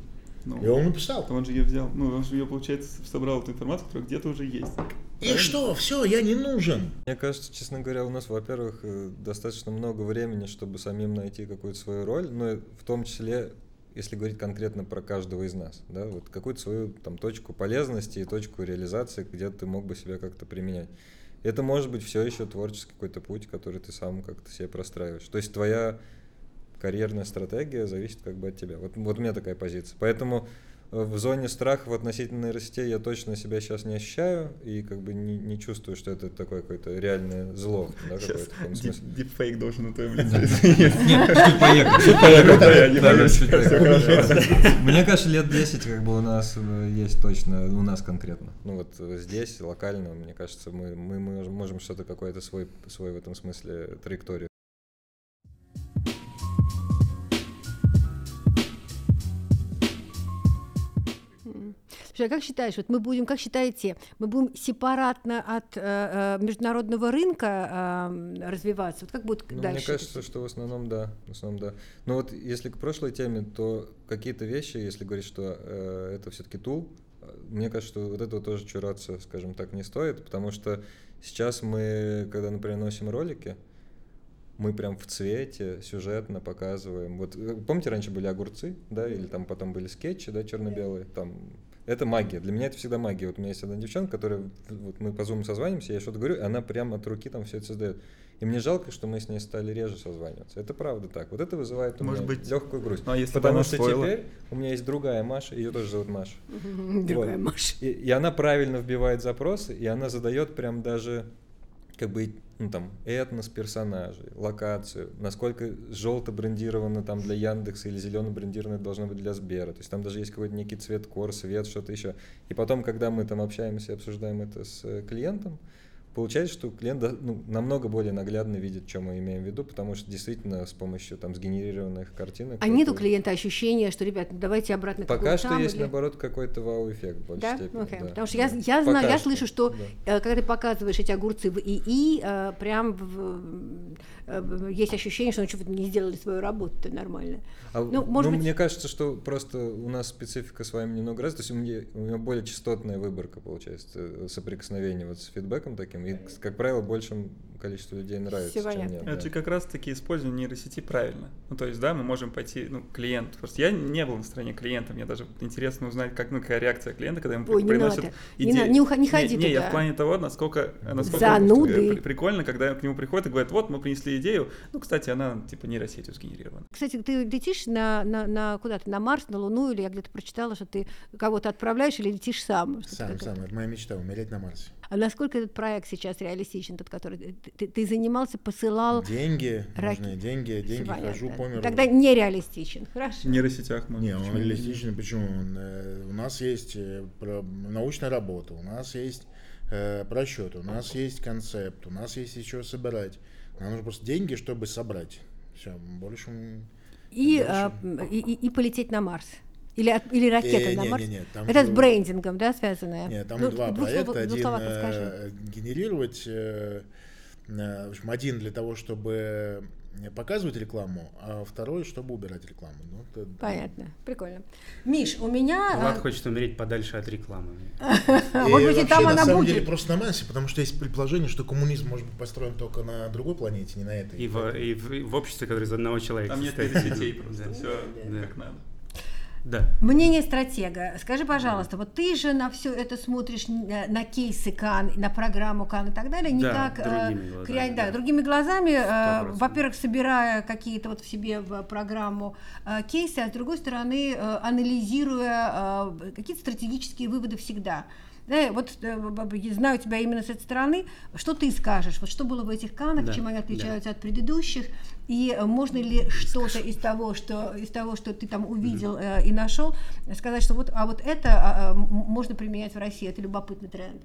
Ну, И он написал. Он же ее взял, ну, он же ее, получается, собрал эту информацию, которая где-то уже есть. И что? Все, я не нужен. Мне кажется, честно говоря, у нас, во-первых, э, достаточно много времени, чтобы самим найти какую-то свою роль, но в том числе, если говорить конкретно про каждого из нас, да, вот какую-то свою там точку полезности и точку реализации, где ты мог бы себя как-то применять. Это может быть все еще творческий какой-то путь, который ты сам как-то себе простраиваешь. То есть твоя карьерная стратегия зависит как бы от тебя. Вот, вот у меня такая позиция. Поэтому в зоне страхов относительно нейросетей я точно себя сейчас не ощущаю и как бы не, не чувствую, что это такое какое-то реальное зло. Да, Сейчас дипфейк должен на твоем лице. Нет, чуть хорошо. Мне кажется, лет 10 как бы у нас э, есть точно, у нас конкретно. Ну вот э, здесь, локально, мне кажется, мы, можем- что-то какое-то свой, свой в этом смысле траекторию Слушай, а как считаешь, вот мы будем, как считаете, мы будем сепаратно от э, э, международного рынка э, развиваться? Вот как будет Ну, дальше? Мне кажется, что в основном да, в основном да. Но вот если к прошлой теме, то какие-то вещи, если говорить, что э, это все-таки тул, мне кажется, что вот этого тоже чураться, скажем так, не стоит, потому что сейчас мы, когда, например, носим ролики, мы прям в цвете сюжетно показываем. Вот э, помните, раньше были огурцы, да, или там потом были скетчи, да, черно-белые, там это магия. Для меня это всегда магия. Вот у меня есть одна девчонка, которая, вот мы по зуму созванимся, я что-то говорю, и она прямо от руки там все это создает. И мне жалко, что мы с ней стали реже созваниваться. Это правда так. Вот это вызывает у Может меня быть. легкую грусть. Ну, а если Потому что освоила? теперь у меня есть другая Маша, ее тоже зовут Маша. Другая Вот. Маша. И, и она правильно вбивает запросы, и она задает прям даже как бы ну, там, этнос персонажей, локацию, насколько желто брендировано там для Яндекса или зелено брендировано должно быть для Сбера. То есть там даже есть какой-то некий цвет кор, свет, что-то еще. И потом, когда мы там общаемся и обсуждаем это с э, клиентом, получается, что клиент ну, намного более наглядно видит, что мы имеем в виду, потому что действительно с помощью там сгенерированных картинок. А нет у клиента ощущения, что, ребят, ну давайте обратно Пока что там, есть, или- наоборот, какой-то вау-эффект в большей Да? степени. Окей. да, Потому что я, я знаю, Пока я что, слышу, что да. э, когда ты показываешь эти огурцы в ИИ, э, прям в- э, есть ощущение, что ну, что вы не сделали свою работу нормально. А, Ну, ну, может быть- мне кажется, что просто у нас специфика с вами немного раз, то есть у меня, у меня более частотная выборка получается соприкосновение вот с фидбэком таким, и, как правило, большему количеству людей нравится, Всё чем нет. Это да. же как раз-таки использование нейросети правильно. Ну, то есть, да, мы можем пойти, ну, клиент. Просто я не был на стороне клиента, мне даже интересно узнать, как, ну, какая реакция клиента, когда ему Ой, не приносят. Не идеи. надо, не ухо- не ходи не, я туда. в плане того, насколько, насколько Зануды. при- прикольно, когда к нему приходят и говорят, вот, мы принесли идею, ну, кстати, она, типа, нейросетью сгенерирована. Кстати, ты летишь на, на, на куда-то, на Марс, на Луну, или я где-то прочитала, что ты кого-то отправляешь или летишь сам? Сам, сам, это моя мечта, умереть на Марсе. А насколько этот проект сейчас реалистичен, тот, который ты, ты- ты занимался, посылал? Деньги, Раки. нужны деньги, деньги, понятно. хожу по миру. Тогда нереалистичен, хорошо. В нейросетях мы... Не, он почему реалистичный, почему? Э, у нас есть э, научная работа, у нас есть э, просчет, у нас есть концепт, у нас есть еще собирать. Нам нужно просто деньги, чтобы собрать. Все, больше и, а, и, и, и полететь на Марс. Или, от, или ракета Э, на не, Марс. не, не, там Это же- с брендингом, да, связанное? Нет, там Ну, два проекта. слов- в двух Один э, генерировать, э, э, в общем, один для того, чтобы показывать рекламу, а второй, чтобы убирать рекламу. Ну, это- Понятно, прикольно. Миш, у меня... Влад а, хочет умереть подальше от рекламы. а, может быть, и там на она самом будет. деле просто на Марсе, потому что есть предположение, что коммунизм может быть построен только на другой планете, не на этой. И в, обществе, которое из одного человека Там нет сетей просто, Да. все Да. как надо. Да. Мнение стратега. Скажи, пожалуйста, вот ты же на все это смотришь на, на кейсы Кан, на программу Кан и так далее, не Да, как э, другими глазами, да, да. другими глазами, э, 100%. во-первых, собирая какие-то вот в себе в программу э, кейсы, а с другой стороны, э, анализируя э, какие-то стратегические выводы всегда. Да, вот э, знаю тебя именно с этой стороны. Что ты скажешь? Вот что было в этих канах, Да, чем они да. отличаются от предыдущих? И э, можно ли что-то из того, что из того, что ты там увидел э, и нашел, сказать, что вот, а вот это а, а, можно применять в России? Это любопытный тренд.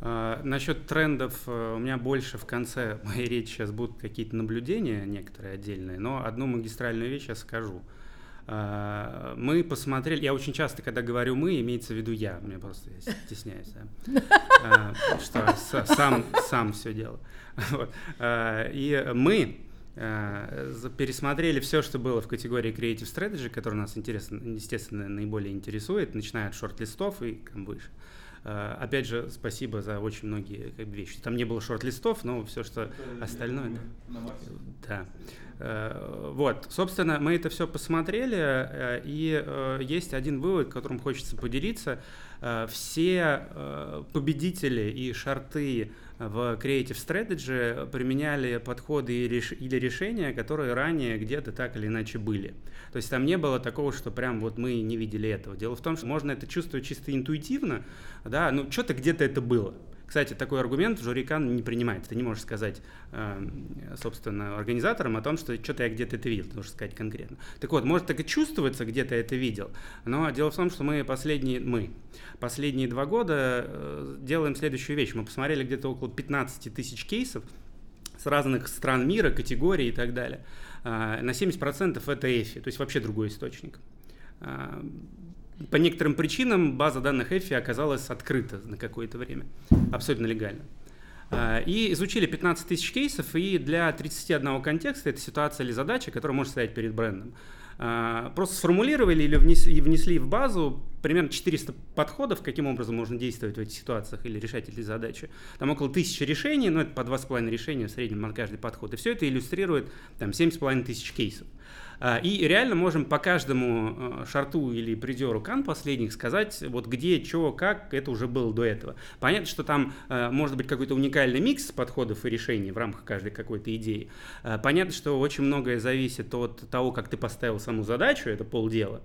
А, насчет трендов э, у меня больше в конце моей речи сейчас будут какие-то наблюдения некоторые отдельные, но одну магистральную вещь я скажу. А, Мы посмотрели, я очень часто, когда говорю мы, имеется в виду я, мне просто я стесняюсь, да. А, что сам, сам все делаю. Вот. А, И мы а, пересмотрели все, что было в категории Creative Strategy, которая нас, интересно, естественно, наиболее интересует, начиная от шорт-листов и там выше. Опять же, спасибо за очень многие как бы, вещи. Там не было шорт-листов, но все, что остальное... да. Да. Э, Вот, собственно, мы это все посмотрели, э, и э, есть один вывод, которым хочется поделиться. Э, Все э, победители и шарты в Creative Strategy применяли подходы или решения, которые ранее где-то так или иначе были. То есть там не было такого, что прям вот мы не видели этого. Дело в том, что можно это чувствовать чисто интуитивно, да, ну что-то где-то это было. Кстати, такой аргумент жюри Кан не принимает. Ты не можешь сказать, э, собственно, организаторам о том, что что-то я где-то это видел, ты можешь сказать конкретно. Так вот, может так и чувствуется, где-то это видел, но дело в том, что мы последние, мы, последние два года э, делаем следующую вещь. Мы посмотрели где-то около 15 тысяч кейсов с разных стран мира, категорий и так далее. А, На 70% это EFI, то есть вообще другой источник. По некоторым причинам база данных EFI оказалась открыта на какое-то время, абсолютно легально. А, И изучили 15 тысяч кейсов, и для 31 контекста это ситуация или задача, которая может стоять перед брендом. А, Просто сформулировали или внес- и внесли в базу примерно 400 подходов, каким образом можно действовать в этих ситуациях или решать эти задачи. Там около тысячи решений, ну это по 2,5 решения в среднем на каждый подход. И все это иллюстрирует там 7,5 тысяч кейсов. А, И реально можем по каждому э, шарту или придеру кан последних сказать, вот где, что, как, это уже было до этого. Понятно, что там э, может быть какой-то уникальный микс подходов и решений в рамках каждой какой-то идеи. Э, Понятно, что очень многое зависит от того, как ты поставил саму задачу, это полдела.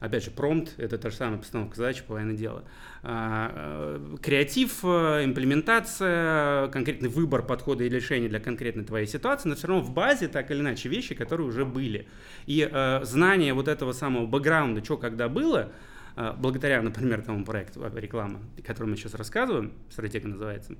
Опять же, промпт – это та же самая постановка задачи, половина дела. А, э, Креатив, э, имплементация, конкретный выбор подхода и решения для конкретной твоей ситуации, но все равно в базе так или иначе вещи, которые уже были. И э, знание вот этого самого бэкграунда, что когда было, благодаря, например, тому проекту реклама, о котором мы сейчас рассказываем, стратегия называется,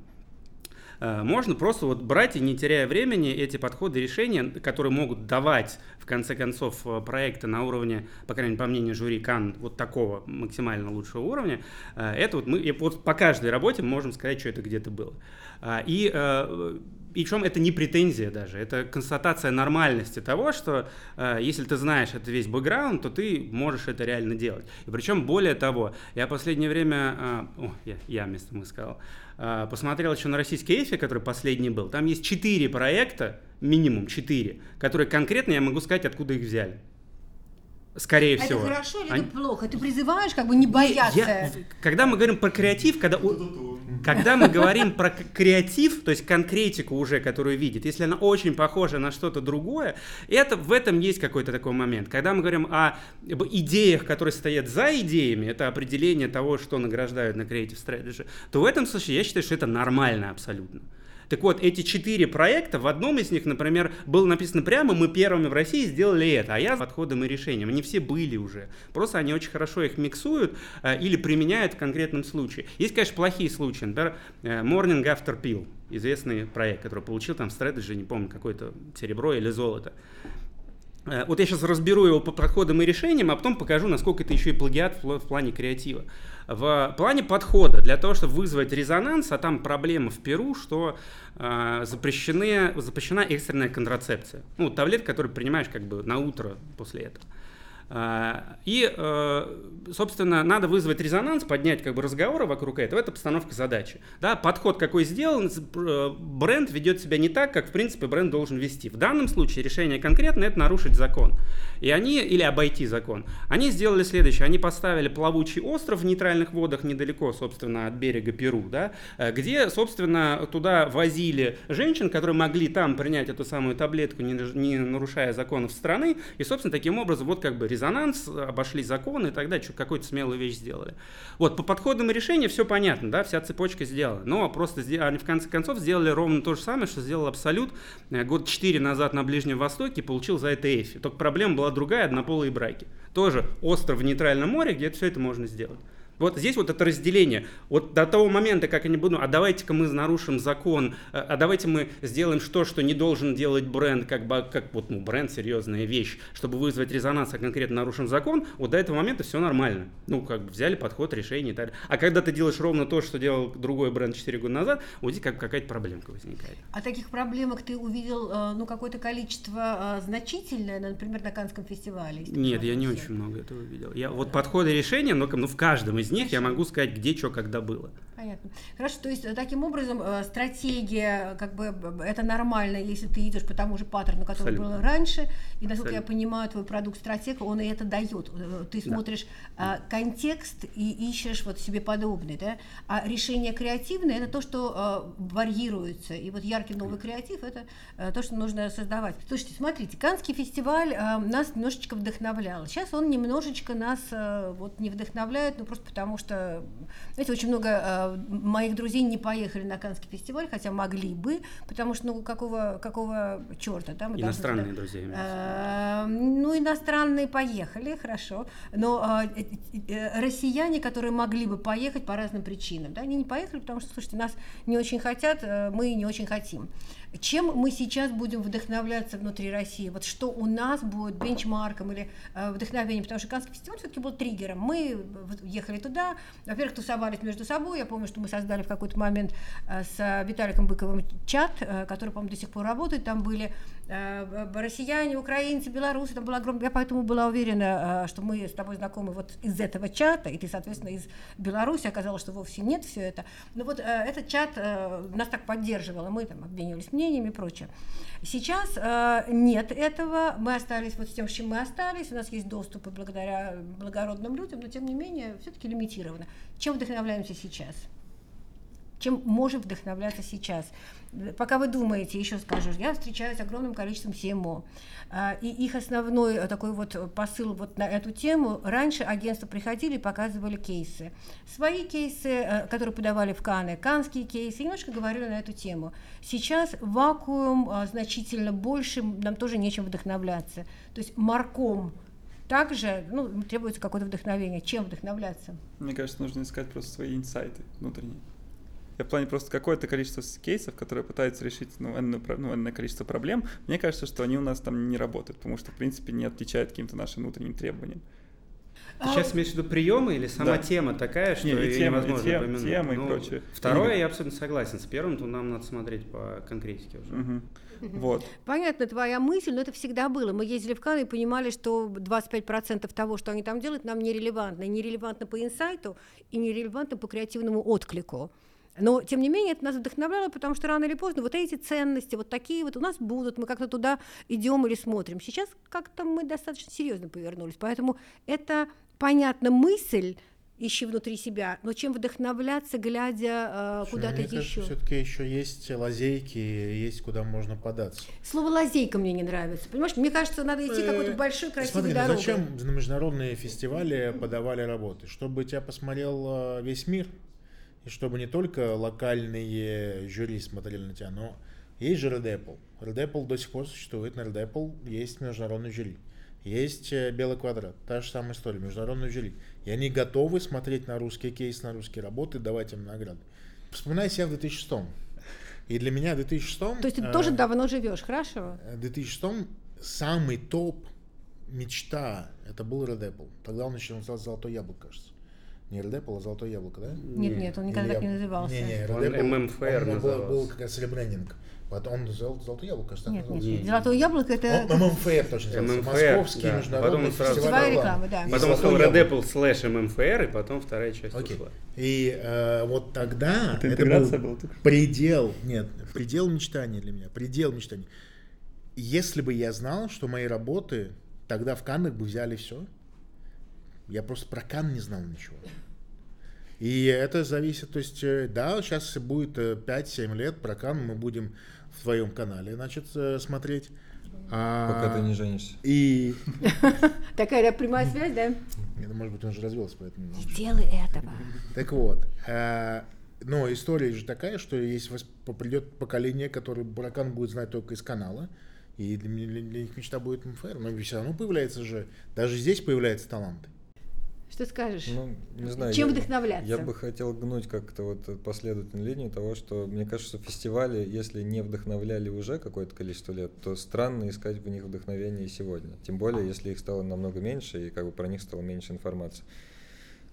можно просто вот брать и не теряя времени эти подходы и решения, которые могут давать в конце концов э, проекты на уровне, по крайней мере, по мнению жюри Кан, вот такого максимально лучшего уровня, э, это вот мы и вот по каждой работе мы можем сказать, что это где-то было. А, И э, причем это не претензия даже, это констатация нормальности того, что э, если ты знаешь это весь бэкграунд, то ты можешь это реально делать. И причем более того, я в последнее время, э, о, я, я вместо мы сказал, э, посмотрел еще на российский эфи, который последний был. Там есть четыре проекта, минимум четыре, которые конкретно я могу сказать, откуда их взяли. Скорее Это всего. хорошо или Они- это плохо? Ты призываешь как бы не бояться. я- когда мы говорим про креатив, когда, у- когда мы говорим про креатив, то есть конкретику уже, которую видит, если она очень похожа на что-то другое, это, в этом есть какой-то такой момент. Когда мы говорим о идеях, которые стоят за идеями, это определение того, что награждают на Creative Strategy, то в этом случае я считаю, что это нормально абсолютно. Так вот, эти четыре проекта, в одном из них, например, было написано прямо, мы первыми в России сделали это, а я с подходом и решением. Они все были уже. Просто они очень хорошо их миксуют э, или применяют в конкретном случае. Есть, конечно, плохие случаи. Например, э, Morning After Pill, известный проект, который получил там в Strategy, не помню, какое-то серебро или золото. Э, вот я сейчас разберу его по подходам и решениям, а потом покажу, насколько это еще и плагиат в плане креатива. В плане подхода, для того, чтобы вызвать резонанс, а там проблема в Перу, что э, запрещены, запрещена экстренная контрацепция. Ну, таблетка, которую принимаешь как бы на утро после этого. А, и, э, собственно, надо вызвать резонанс, поднять как бы разговоры вокруг этого. Это постановка задачи. Да, подход какой сделан, э, бренд ведет себя не так, как, в принципе, бренд должен вести. В данном случае решение конкретно это нарушить закон. И они, или обойти закон. Они сделали следующее. Они поставили плавучий остров в нейтральных водах недалеко, собственно, от берега Перу, да, э, где, собственно, туда возили женщин, которые могли там принять эту самую таблетку, не, не нарушая законов страны. И, собственно, таким образом, вот как бы резонанс, обошли законы и тогда что, какую-то смелую вещь сделали. Вот, по подходам и решениям все понятно, да, вся цепочка сделана. Но просто они в конце концов сделали ровно то же самое, что сделал Абсолют э, год 4 назад на Ближнем Востоке, получил за это Эфи. Только проблема была другая, однополые браки. Тоже остров в нейтральном море, где все это можно сделать. Вот здесь вот это разделение. Вот до того момента, как они будут, а давайте-ка мы нарушим закон, а, а давайте мы сделаем что, что не должен делать бренд, как, бы, как вот ну, бренд серьезная вещь, чтобы вызвать резонанс, а конкретно нарушим закон, вот до этого момента все нормально. Ну, как бы взяли подход, решение и так далее. А когда ты делаешь ровно то, что делал другой бренд 4 года назад, вот здесь как какая-то проблемка возникает. А таких проблемок ты увидел, э, ну, какое-то количество э, значительное, например, на Канском фестивале? Нет, я не очень много этого видел. Я вот подходы решения, но ну, в каждом из них я могу сказать, где что, когда было. Понятно. Хорошо, то есть э, таким образом э, стратегия, как бы это нормально, если ты идешь по тому же паттерну, который Абсолютно. был раньше, и насколько Абсолютно. я понимаю, твой продукт стратег, он и это дает. Э, ты смотришь да. контекст и ищешь вот себе подобный, да? А решение креативное это то, что варьируется. И вот яркий новый креатив это то, что нужно создавать. Слушайте, смотрите, Канский фестиваль нас немножечко вдохновлял. Сейчас он немножечко нас вот не вдохновляет, ну просто потому что, знаете, очень много моих друзей не поехали на Каннский фестиваль, хотя могли бы, потому что, ну, какого, какого черта, да? Мы иностранные должны, друзья. Э, ну, иностранные поехали, хорошо, но э, э, россияне, которые могли бы поехать по разным причинам, да, они не поехали, потому что, слушайте, нас не очень хотят, мы не очень хотим. Чем мы сейчас будем вдохновляться внутри России? Вот что у нас будет бенчмарком или э, вдохновением? Потому что Каннский фестиваль все-таки был триггером. Мы ехали туда, во-первых, тусовались между собой. Я помню, что мы создали в какой-то момент э, с Виталиком Быковым чат, э, который, по-моему, до сих пор работает. Там были россияне, украинцы, белорусы. Там было огромное... Я поэтому была уверена, э, что мы с тобой знакомы вот из этого чата, и ты, соответственно, из Беларуси. Оказалось, что вовсе нет все это. Но вот э, этот чат э, нас так поддерживал, мы там обменивались мнениями и прочее. Сейчас э, нет этого, мы остались вот с тем, с чем мы остались, у нас есть доступы благодаря благородным людям, но тем не менее все-таки лимитировано. Чем вдохновляемся сейчас? Чем можем вдохновляться сейчас. Пока вы думаете, еще скажу, я встречаюсь с огромным количеством CMO, а, и их основной э, такой вот посыл вот на эту тему, раньше агентства приходили и показывали кейсы. Свои кейсы, э, которые подавали в Каны, канские кейсы, немножко говорили на эту тему. Сейчас вакуум а, значительно больше, нам тоже нечем вдохновляться. То есть марком также ну, требуется какое-то вдохновение. Чем вдохновляться? Мне кажется, нужно искать просто свои инсайты внутренние. Я в плане просто какое-то количество кейсов, которые пытаются решить ну, энное, ну, энное количество проблем, мне кажется, что они у нас там не работают, потому что, в принципе, не отвечают каким-то нашим внутренним требованиям. Ты а... сейчас имеешь в виду приемы или сама да. тема такая, что не, и тема, невозможно и тем, упомянуть? Тема ну, и прочее. Второе, я абсолютно согласен. С первым, то нам надо смотреть по конкретике уже. Угу. Вот. Понятно твоя мысль, но это всегда было. Мы ездили в Канны и понимали, что 25% того, что они там делают, нам нерелевантно. Нерелевантно по инсайту и нерелевантно по креативному отклику. Но, тем не менее, это нас вдохновляло, потому что рано или поздно вот эти ценности, вот такие вот у нас будут, мы как-то туда идем или смотрим. Сейчас как-то мы достаточно серьезно повернулись, поэтому это, понятно, мысль, ищи внутри себя, но чем вдохновляться, глядя э, куда-то еще. Все-таки еще есть лазейки, есть куда можно податься. Слово лазейка мне не нравится. Понимаешь, мне кажется, надо идти какой-то э, большой красивой Смотри, ну дорогой. Зачем на международные фестивали подавали работы? Чтобы тебя посмотрел э, весь мир? И чтобы не только локальные жюри смотрели на тебя, но есть же Red Apple. Red Apple до сих пор существует, на Red Apple есть международный жюри. Есть э, Белый квадрат, та же самая история, международный жюри. И они готовы смотреть на русские кейсы, на русские работы, давать им награды. Вспоминай себя в 2006 И для меня в 2006 То есть ты э, тоже давно живешь, хорошо? В 2006 самый топ мечта, это был Red Apple. Тогда он еще назывался Золотое яблоко, кажется. Не Red Apple, а Золотое яблоко, да? Нет, нет, он никогда Или так не назывался. Не, не, MM Fair он был, назывался. был как раз ребрендинг. Потом он зол- Золотое яблоко, кажется, Нет, нет, назывался. Не. Золотое яблоко это Он Fair точно назывался. Fair, Московский да. международный Потом он сразу фестиваль Фестиваль рекламы. да. И Потом стал. Apple slash MMFR, и потом вторая часть Окей. ушла. И э, вот тогда Это это, был что. предел, нет, предел мечтаний для меня, предел мечтаний. Если бы я знал, что мои работы тогда в Каннах бы взяли все, я просто про Кан не знал ничего. И это зависит, то есть, э, да, сейчас будет э, 5-7 лет, про Кан мы будем в твоем канале, значит, э, смотреть. А, Пока ты не женишься. И, такая прямая связь, да? ну, может быть, он уже развелся, поэтому... Сделай этого. Так вот, э, но история же такая, что по- придет поколение, которое Буракан будет знать только из канала, и для, для- для них мечта будет МФР, но все равно появляется же, даже здесь появляются таланты. Что скажешь? Ну, не знаю. Чем я- вдохновляться? Я бы хотел гнуть как-то вот последовательную линию того, что мне кажется, что фестивали, если не вдохновляли уже какое-то количество лет, то странно искать в них вдохновение сегодня. Тем более, если их стало намного меньше и как бы про них стало меньше информации.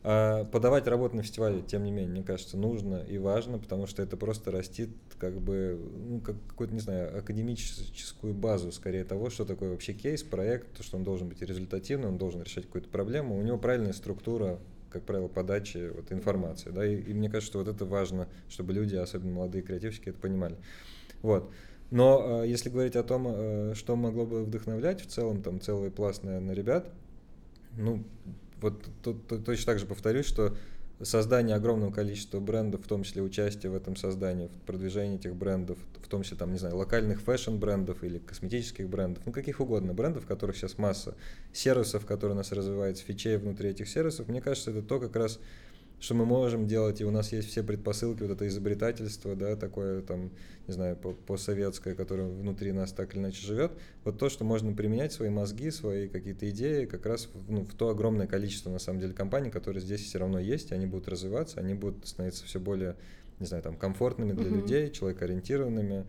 А подавать работу на фестивале, тем не менее, мне кажется, нужно и важно, потому что это просто растит как бы, ну, как какую-то, не знаю, академическую базу скорее того, что такое вообще кейс, проект, то, что он должен быть результативным, он должен решать какую-то проблему, у него правильная структура, как правило, подачи вот, информации, да, и, и мне кажется, что вот это важно, чтобы люди, особенно молодые креативщики, это понимали. Вот. Но э, если говорить о том, э, что могло бы вдохновлять в целом, там целый пласт, наверное, ребят, ну, вот тут, тут точно так же повторюсь, что создание огромного количества брендов, в том числе участие в этом создании, в продвижении этих брендов, в том числе, там, не знаю, локальных фэшн-брендов или косметических брендов, ну, каких угодно брендов, которых сейчас масса, сервисов, которые у нас развиваются, фичей внутри этих сервисов, мне кажется, это то как раз, что мы можем делать, и у нас есть все предпосылки, вот это изобретательство, да, такое там, не знаю, по- постсоветское, которое внутри нас так или иначе живет, вот то, что можно применять свои мозги, свои какие-то идеи как раз ну, в то огромное количество, на самом деле, компаний, которые здесь все равно есть, они будут развиваться, они будут становиться все более, не знаю, там, комфортными для Мгм. людей, человекоориентированными,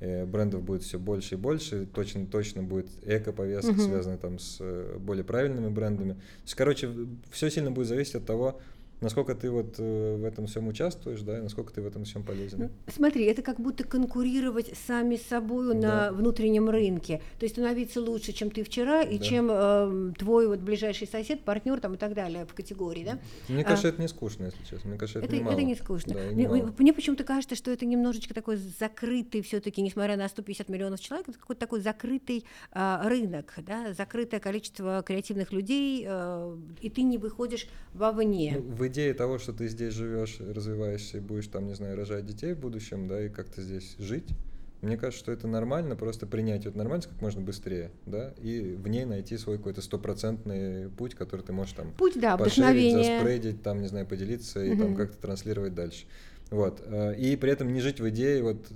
э, брендов будет все больше и больше, точно точно будет эко-повестка, Мгм. связанная там с э, более правильными брендами. То есть, короче, все сильно будет зависеть от того, насколько ты вот э, в этом всем участвуешь, да, и насколько ты в этом всем полезен. Ну, Смотри, это как будто конкурировать сами с собой на Да. внутреннем рынке. То есть становиться лучше, чем ты вчера, и Да. чем э, твой вот ближайший сосед, партнер там и так далее в категории, да? Мне А. кажется, это не скучно, если честно. Мне кажется, это, Это, не мало. это не скучно. Да, мне не мало. мне почему-то кажется, что это немножечко такой закрытый все-таки, несмотря на 150 миллионов человек, это какой-то такой закрытый а, рынок, да, закрытое количество креативных людей, а, и ты не выходишь вовне. Ну, в идее того, что ты здесь живешь, развиваешься и будешь там, не знаю, рожать детей в будущем, да, и как-то здесь жить, мне кажется, что это нормально, просто принять эту нормальность как можно быстрее, да, и в ней найти свой какой-то стопроцентный путь, который ты можешь там Путь, да, пошерить, вдохновение. заспрейдить, там, не знаю, поделиться и там Мгм. как-то транслировать дальше. Вот. э, И при этом не жить в идее вот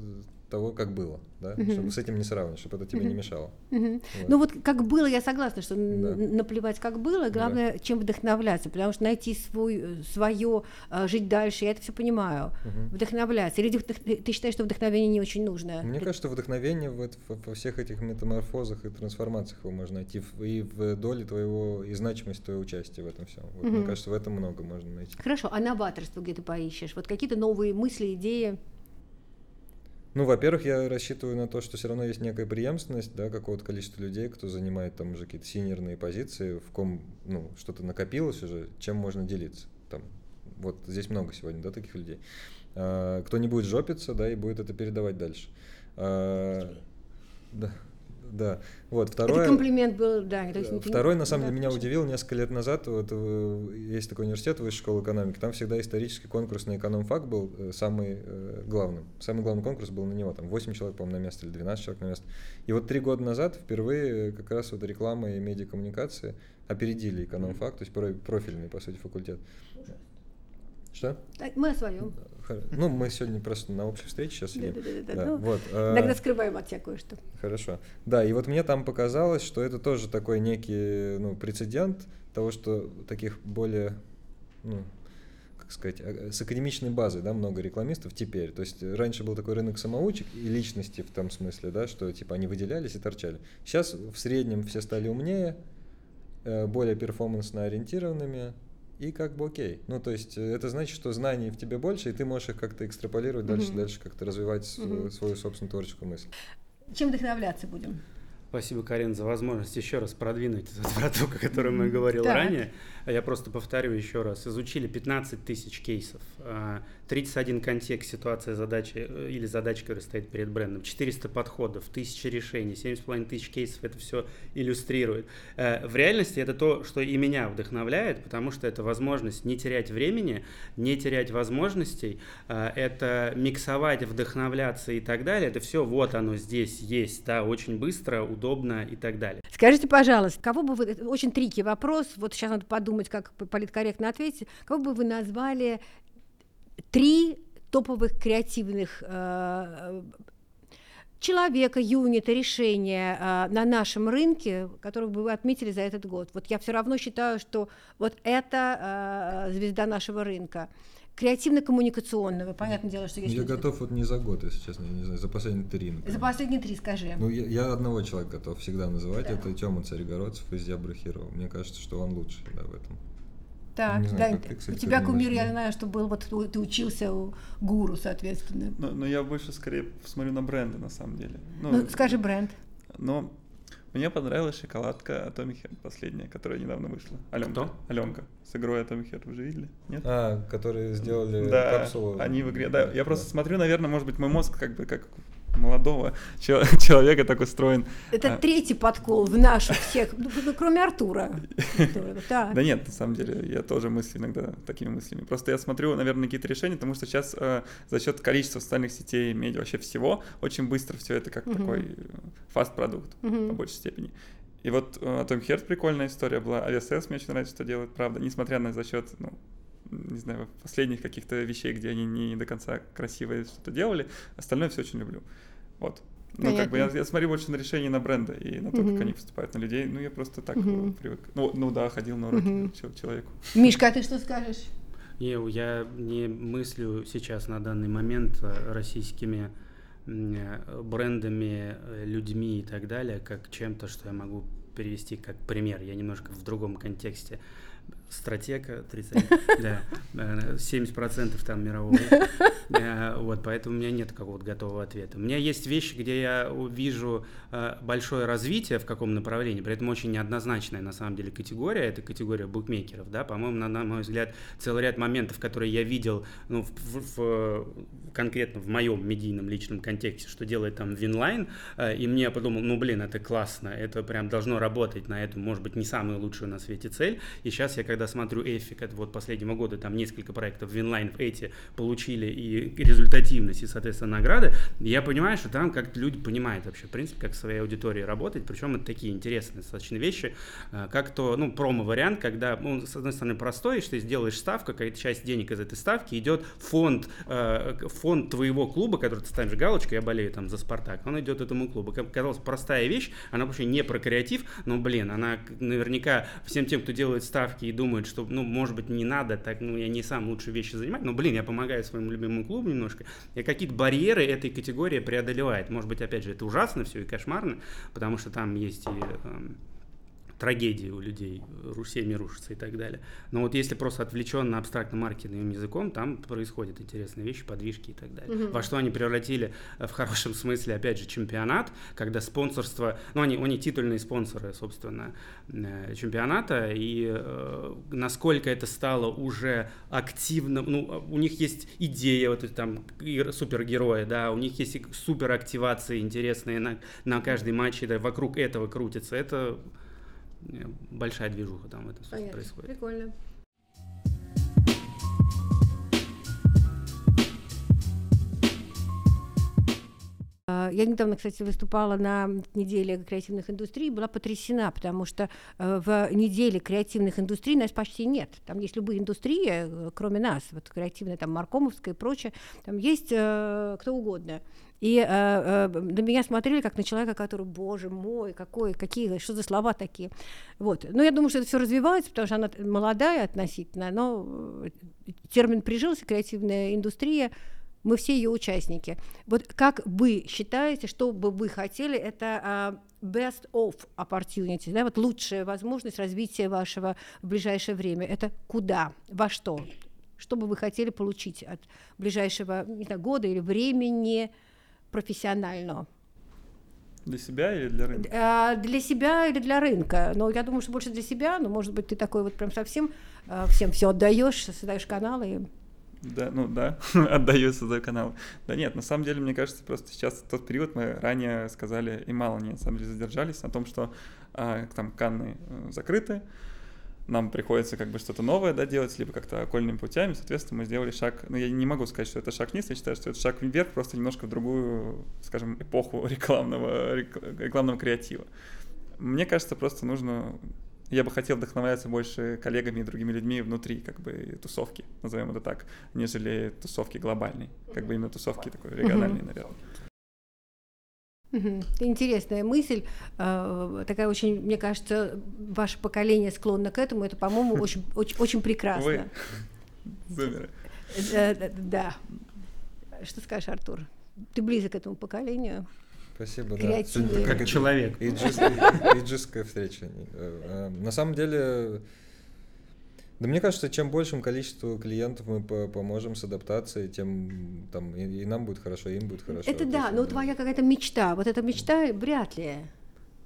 того, как было, да, Мгм. чтобы с этим не сравнивать, чтобы это тебе не Мгм. мешало. Мгм. Вот. Ну вот как было, я согласна, что Да. наплевать как было, главное, чем вдохновляться, потому что найти свой, свое, жить дальше, я это все понимаю, Мгм. вдохновляться. Или вдох- ты ты считаешь, что вдохновение не очень нужно? Мне кажется, вдохновение в эт- во, всех этих метаморфозах и трансформациях его можно найти и в доле твоего и значимости твоего участия в этом всем. Вот, Мне Мгм. кажется, в этом много можно найти. Хорошо, а новаторство где ты поищешь? Вот какие-то новые мысли, идеи? Ну, во-первых, я рассчитываю на то, что все равно есть некая преемственность, да, какого-то количества людей, кто занимает там уже какие-то синерные позиции, в ком, ну, что-то накопилось уже, чем можно делиться. Там, вот здесь много сегодня, да, таких людей. А, кто не будет жопиться, да, и будет это передавать дальше. А, да, да. Вот, второе... Это комплимент был, да. то есть Второй, на самом да, деле, меня хорошо. удивил несколько лет назад. Вот э, есть такой университет, Высшая школа экономики. Там всегда исторический конкурс на экономфак был э, самый э, главным. Самый главный конкурс был на него. Там 8 человек, по-моему, на место или 12 человек на место. И вот три года назад впервые э, как раз вот реклама и медиакоммуникации опередили экономфак, то есть про- профильный, по сути, факультет. Что? Мы о своем. Ну, мы сегодня просто на общей встрече сейчас Да, ну, вот, э, Иногда скрываем от тебя кое-что. Хорошо. Да, и вот мне там показалось, что это тоже такой некий ну, прецедент того, что таких более, ну, как сказать, а, с академичной базой, да, много рекламистов теперь. То есть раньше был такой рынок самоучек и личности в том смысле, да, что типа они выделялись и торчали. Сейчас в среднем все стали умнее, э, более перформансно ориентированными, и как бы окей. Ну, то есть э, это значит, что знаний в тебе больше, и ты можешь их как-то экстраполировать дальше, mm-hmm. дальше как-то развивать mm-hmm. свою собственную творческую мысль. Чем вдохновляться будем? Спасибо, Карин, за возможность еще раз продвинуть эту врату, о которой мы говорил так. ранее. Я просто повторю еще раз. Изучили 15 тысяч кейсов, 31 а, контекст, ситуация, задачи э, или задача, которая стоит перед брендом, 400 подходов, 1000 решений, 7,5 тысяч кейсов, это все иллюстрирует. Э, в реальности это то, что и меня вдохновляет, потому что это возможность не терять времени, не терять возможностей, э, это миксовать, вдохновляться и так далее. Это все вот оно здесь есть, да, очень быстро, удобно и так далее. Скажите, пожалуйста, кого бы вы, очень трики вопрос, вот сейчас надо подумать, как политкорректно ответить, кого бы вы назвали три топовых креативных э, человека, юнита, решения э, на нашем рынке, которых бы вы отметили за этот год. Вот я все равно считаю, что вот это э, звезда нашего рынка креативно-коммуникационного. Понятное дело, что есть... Я готов вот не за год, если честно, я не знаю, за последние три. Например. За последние три, скажи. Ну, я, я одного человека готов всегда называть, да. это Тёма Царегородцев из Ябра Хиро. Мне кажется, что он лучше да, в этом. Так, знаю, да, ты, кстати, у тебя кумир, я знаю, что был, вот ты учился у гуру, соответственно. Но, но я больше скорее смотрю на бренды, на самом деле. Ну, ну скажи бренд. Но мне понравилась шоколадка Atomic последняя, которая недавно вышла. Аленка. Кто? Аленка. С игрой Atomic Head вы же видели? Нет? А, которые сделали да, капсулу. они в игре. Да, я просто смотрю, наверное, может быть, мой мозг как бы как молодого человека так устроен. Это а... третий подкол в наших всех, ну, ну, кроме Артура. Да нет, на самом деле, я тоже мыслю иногда такими мыслями. Просто я смотрю, наверное, какие-то решения, потому что сейчас э, за счет количества социальных сетей, медиа, вообще всего, очень быстро все это как такой фаст-продукт по большей степени. И вот э, Том Херт прикольная история была, Aviasales мне очень нравится, что делают, правда, несмотря на за счет, ну, не знаю, последних каких-то вещей, где они не до конца красиво что-то делали, остальное все очень люблю. Вот. Ну, Понятно. как бы я, я смотрю больше на решения на бренды и на то, uh-huh. как они поступают на людей. Ну, я просто так uh-huh. привык. Ну, ну да, ходил на уроки uh-huh. человеку. Мишка, а ты что скажешь? Не, я не мыслю сейчас на данный момент э, российскими э, брендами, э, людьми и так далее, как чем-то, что я могу перевести как пример. Я немножко в другом контексте стратега 30, да, 70% э, там мирового. Э, вот, поэтому у меня нет какого-то готового ответа. У меня есть вещи, где я вижу э, большое развитие в каком направлении, при этом очень неоднозначная на самом деле категория, это категория букмекеров, да, по-моему, на, на мой взгляд, целый ряд моментов, которые я видел, ну, в, в, конкретно в моем медийном личном контексте, что делает там Winline, и мне подумал, ну, блин, это классно, это прям должно работать на этом, может быть, не самую лучшую на свете цель, и сейчас я, когда когда смотрю Effie, это вот последнего года, там несколько проектов Winline эти получили и результативность, и, соответственно, награды, я понимаю, что там как люди понимают вообще, в принципе, как в своей аудитории работать, причем это такие интересные достаточно вещи, э, как то, ну, промо-вариант, когда, ну, с одной стороны, простой, что ты сделаешь ставку, какая-то часть денег из этой ставки идет фонд, э, фонд твоего клуба, который ты ставишь галочкой, я болею там за Спартак, он идет этому клубу. Казалось, простая вещь, она вообще не про креатив, но, блин, она наверняка всем тем, кто делает ставки и думает, думают, что, ну, может быть, не надо так, ну, я не сам лучшие вещи занимать, но, блин, я помогаю своему любимому клубу немножко, и какие-то барьеры этой категории преодолевает. Может быть, опять же, это ужасно все и кошмарно, потому что там есть и эм, трагедии у людей, семьи рушатся и так далее. Но вот если просто отвлеченно абстрактно маркетинговым языком, там происходят интересные вещи, подвижки и так далее. Mm-hmm. Во что они превратили э, в хорошем смысле, опять же, чемпионат, когда спонсорство, ну они, они титульные спонсоры, собственно, э, чемпионата, и э, насколько это стало уже активно, ну, у них есть идея, вот там супергерои, да, у них есть суперактивации интересные на, на каждый матч, и да, вокруг этого крутится, это большая движуха там в этом смысле происходит. Прикольно. Я недавно, кстати, выступала на неделе креативных индустрий, была потрясена, потому что э, в неделе креативных индустрий нас почти нет. Там есть любые индустрии, э, кроме нас, вот креативная, там, Маркомовская и прочее, там есть э, кто угодно. И э, э, на меня смотрели как на человека, который, боже мой, какой, какие, что за слова такие. Вот. Но я думаю, что это все развивается, потому что она молодая относительно, но термин прижился, креативная индустрия, мы все ее участники. Вот как вы считаете, что бы вы хотели, это uh, best of opportunity, да, вот лучшая возможность развития вашего в ближайшее время, это куда, во что? Что бы вы хотели получить от ближайшего не знаю, года или времени, профессионального? Для себя или для рынка? А, для себя или для рынка. Но я думаю, что больше для себя, но может быть ты такой вот прям совсем а, всем все отдаешь, создаешь каналы. И... Да, ну да, отдаю создаю канал. Да нет, на самом деле, мне кажется, просто сейчас тот период мы ранее сказали, и мало не, на самом деле, задержались на том, что а, там Канны э, закрыты, нам приходится как бы что-то новое да, делать, либо как-то окольными путями, соответственно, мы сделали шаг, ну, я не могу сказать, что это шаг вниз, я считаю, что это шаг вверх, просто немножко в другую, скажем, эпоху рекламного, рекламного креатива. Мне кажется, просто нужно я бы хотел вдохновляться больше коллегами и другими людьми внутри как бы тусовки, назовем это так, нежели тусовки глобальной, как бы именно тусовки такой региональной, наверное. Интересная мысль, а, такая очень, мне кажется, ваше поколение склонно к этому. Это, по-моему, очень, очень, очень прекрасно. Вы зумеры. Э, да. Что скажешь, Артур? Ты близок к этому поколению? Спасибо, да. Как человек. Иджистская встреча. Э, э, на самом деле, да мне кажется, чем большим количеству клиентов мы поможем с адаптацией, тем там и, и нам будет хорошо, и им будет хорошо. Это да, но твоя какая-то мечта, вот эта мечта вряд ли.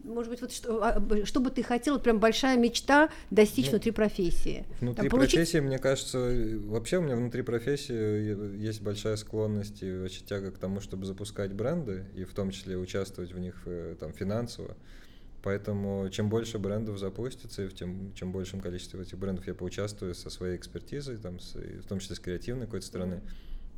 Может быть, вот что, а, что бы ты хотел, прям большая мечта достичь ну, внутри профессии. Внутри Там, профессии, мне кажется, вообще у меня внутри профессии есть большая склонность и вообще тяга к тому, чтобы запускать бренды, и в том числе участвовать в них э, там финансово. Поэтому чем больше брендов запустится, и тем, чем большим количеством этих брендов я поучаствую со своей экспертизой, там, с, в том числе с креативной какой-то стороны,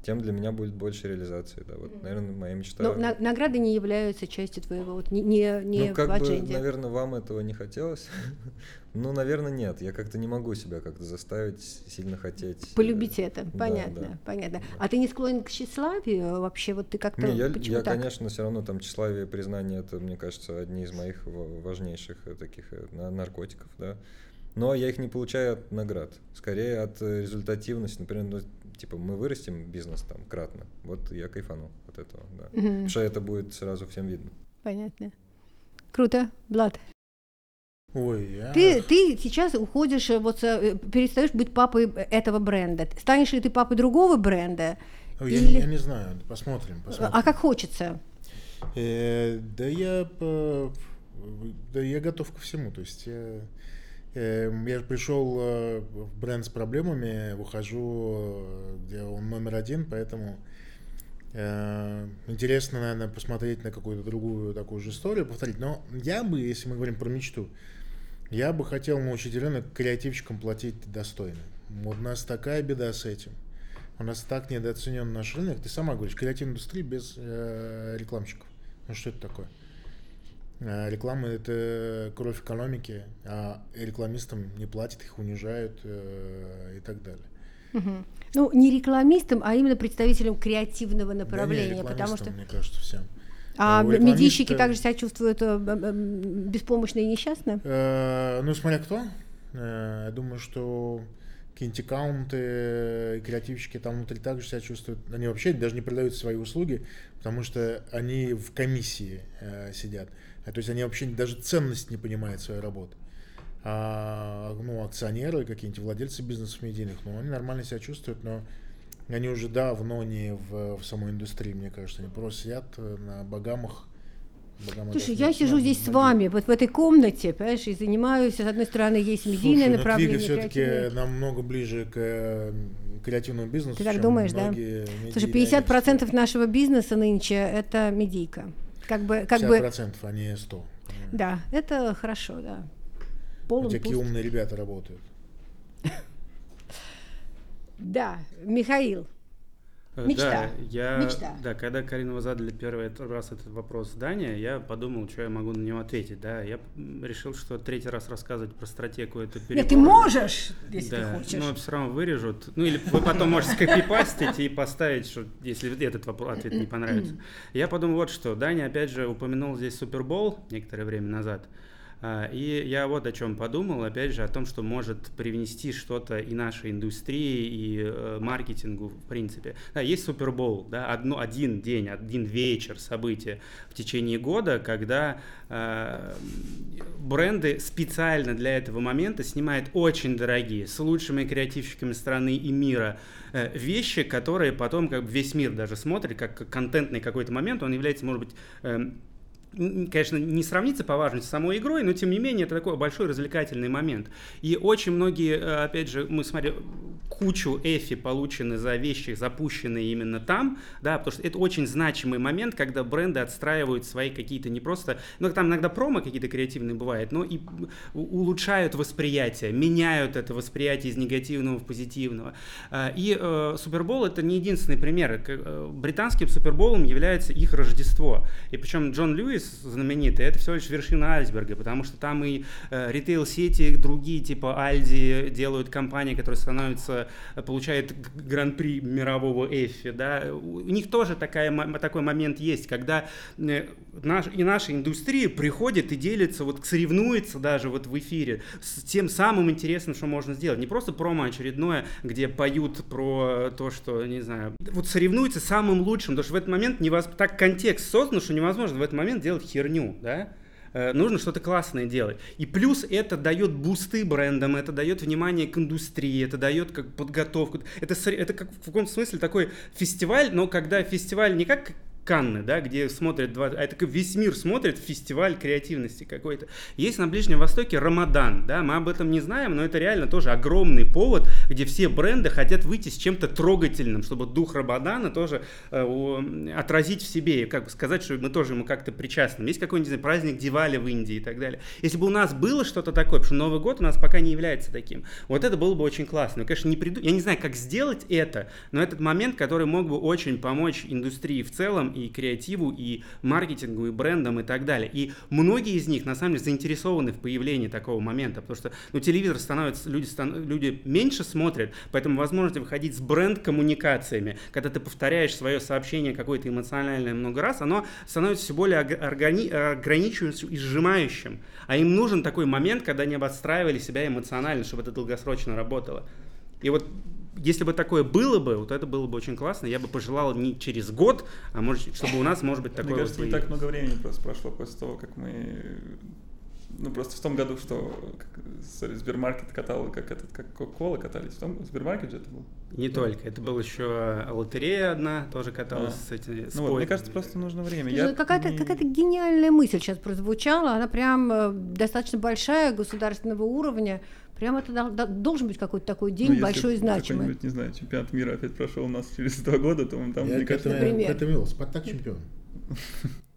тем для меня будет больше реализации. Да. Вот, наверное, моя мечта. Но на, награды не являются частью твоего, вот, не, не, не ну, как в адженде. бы, наверное, вам этого не хотелось. ну, наверное, нет. Я как-то не могу себя как-то заставить сильно хотеть. Э, Полюбить это, понятно, да, да. понятно. А ты не склонен к тщеславию вообще? Вот ты как-то не, я, я так? конечно, все равно там тщеславие и признание, это, мне кажется, одни из моих важнейших э, таких э, наркотиков, да. Но я их не получаю от наград, скорее от результативности. Например, ну, типа мы вырастим бизнес там кратно. Вот я кайфану от этого, да. Угу. Потому что это будет сразу всем видно. Понятно. Круто, Влад. Ой, я... ты, ты сейчас уходишь, э, вот э, перестаешь быть папой этого бренда. Станешь ли ты папой другого бренда? Ой, или... я, я не знаю, посмотрим, посмотрим. А как хочется? Э, да я, да я готов ко всему, то есть я я пришел э, в бренд с проблемами, выхожу, э, где он номер один, поэтому э, интересно, наверное, посмотреть на какую-то другую такую же историю, повторить. Но я бы, если мы говорим про мечту, я бы хотел научить рынок креативщикам платить достойно. Вот у нас такая беда с этим. У нас так недооценен наш рынок. Ты сама говоришь, креативная индустрия без э, рекламщиков. Ну что это такое? А реклама – это кровь экономики, а рекламистам не платят, их унижают э, и так далее. Угу. Ну, не рекламистам, а именно представителям креативного направления, да не, потому что… мне кажется, всем. А рекламиста... медийщики также себя чувствуют э, беспомощно и несчастно? Э, ну, смотря кто. Э, я думаю, что какие-нибудь аккаунты, креативщики там внутри также себя чувствуют. Они вообще даже не продают свои услуги, потому что они в комиссии э, сидят. А, то есть они вообще даже ценность не понимают своей работы. А, ну, акционеры, какие-нибудь владельцы бизнесов медийных, ну, они нормально себя чувствуют, но они уже давно не в, в самой индустрии, мне кажется. Они просто сидят э, на богамах. Богама Слушай, я сижу здесь с вами, вот в этой комнате, понимаешь, и занимаюсь, с одной стороны, есть медийное Слушай, направление. все-таки намного ближе к креативному бизнесу. Ты так думаешь, да? Слушай, 50% нашего бизнеса нынче это медийка. Как бы, как 50%, бы... а не 100. Да, это хорошо, да. Полон Такие пуст. умные ребята работают. Да, Михаил. Э, Мечта. Да, я, Мечта. да, когда Карину задали первый раз этот вопрос здания, я подумал, что я могу на него ответить. Да, я решил, что третий раз рассказывать про стратегию это Нет, ты перебор. можешь, если да, ты хочешь. но все равно вырежут. Ну или вы потом можете скопипастить и поставить, что если этот вопрос, ответ не понравится. Я подумал вот что. Даня опять же упомянул здесь Супербол некоторое время назад. А, И я вот о чем подумал, опять же, о том, что может привнести что-то и нашей индустрии, и э, маркетингу, в принципе. Да, есть Супербол, да, одно, один день, один вечер события в течение года, когда э, бренды специально для этого момента снимают очень дорогие, с лучшими креативщиками страны и мира э, вещи, которые потом как бы весь мир даже смотрит, как контентный какой-то момент, он является, может быть, н- конечно, не сравнится по важности с самой игрой, но тем не менее это такой большой развлекательный момент. И очень многие, э, опять же, мы смотрели, кучу эфи получены за вещи, запущенные именно там, да, потому что это очень значимый момент, когда бренды отстраивают свои какие-то не просто, ну там иногда промо какие-то креативные бывают, но и улучшают восприятие, меняют это восприятие из негативного в позитивного. А, И э, Супербол это не единственный пример. Э, Британским Суперболом является их Рождество. И причем Джон Льюис знаменитый, это всего лишь вершина айсберга, потому что там и э, ритейл-сети, другие типа Альди делают компании, которые становятся, э, получают гран-при мирового эфи, да. У них тоже такая, такой момент есть, когда э, наш, и наша индустрия приходит и делится, вот соревнуется даже вот в эфире с тем самым интересным, что можно сделать. Не просто промо очередное, где поют про то, что, не знаю, вот соревнуется самым лучшим, потому что в этот момент невоз... так контекст создан, что невозможно в этот момент делать херню, да? Э, Нужно что-то классное делать. И плюс это дает бусты брендам, это дает внимание к индустрии, это дает как подготовку. Это, это как в каком-то смысле такой фестиваль, но когда фестиваль не как Канны, да, где смотрят два, а это весь мир смотрит фестиваль креативности какой-то. Есть на Ближнем Востоке Рамадан, да, мы об этом не знаем, но это реально тоже огромный повод, где все бренды хотят выйти с чем-то трогательным, чтобы дух Рамадана тоже э, отразить в себе и как бы сказать, что мы тоже ему как-то причастны. Есть какой-нибудь знаю, праздник Дивали в Индии и так далее. Если бы у нас было что-то такое, потому что Новый год у нас пока не является таким, вот это было бы очень классно. Но, конечно, не приду... я не знаю, как сделать это, но этот момент, который мог бы очень помочь индустрии в целом и креативу, и маркетингу, и брендам, и так далее. И многие из них, на самом деле, заинтересованы в появлении такого момента, потому что, ну, телевизор становится, люди, стан- люди меньше смотрят, поэтому возможность выходить с бренд-коммуникациями, когда ты повторяешь свое сообщение какое-то эмоциональное много раз, оно становится все более органи- ограничивающим и сжимающим. А им нужен такой момент, когда они обостраивали себя эмоционально, чтобы это долгосрочно работало. И вот если бы такое было бы, вот это было бы очень классно. Я бы пожелал не через год, а может, чтобы у нас, может быть, такое Мне вот кажется, не так много времени просто прошло после того, как мы... Ну, просто в том году, что sorry, Сбермаркет катал, как этот, как Кока-Кола катались. В том Сбермаркет же это был. Не только. Это была еще лотерея одна, тоже каталась А. с этими... с Ну вот, мне кажется, просто нужно время. Слушай, ну какая-то, не- какая-то гениальная мысль сейчас прозвучала, она прям э, достаточно большая, государственного уровня. Прям это дол- дол- должен быть какой-то такой ну, день если большой и значимый. какой-нибудь, не знаю, чемпионат мира опять прошел у нас через два года, то он там, Я мне кажется... Например. к этому вел. Спартак чемпион.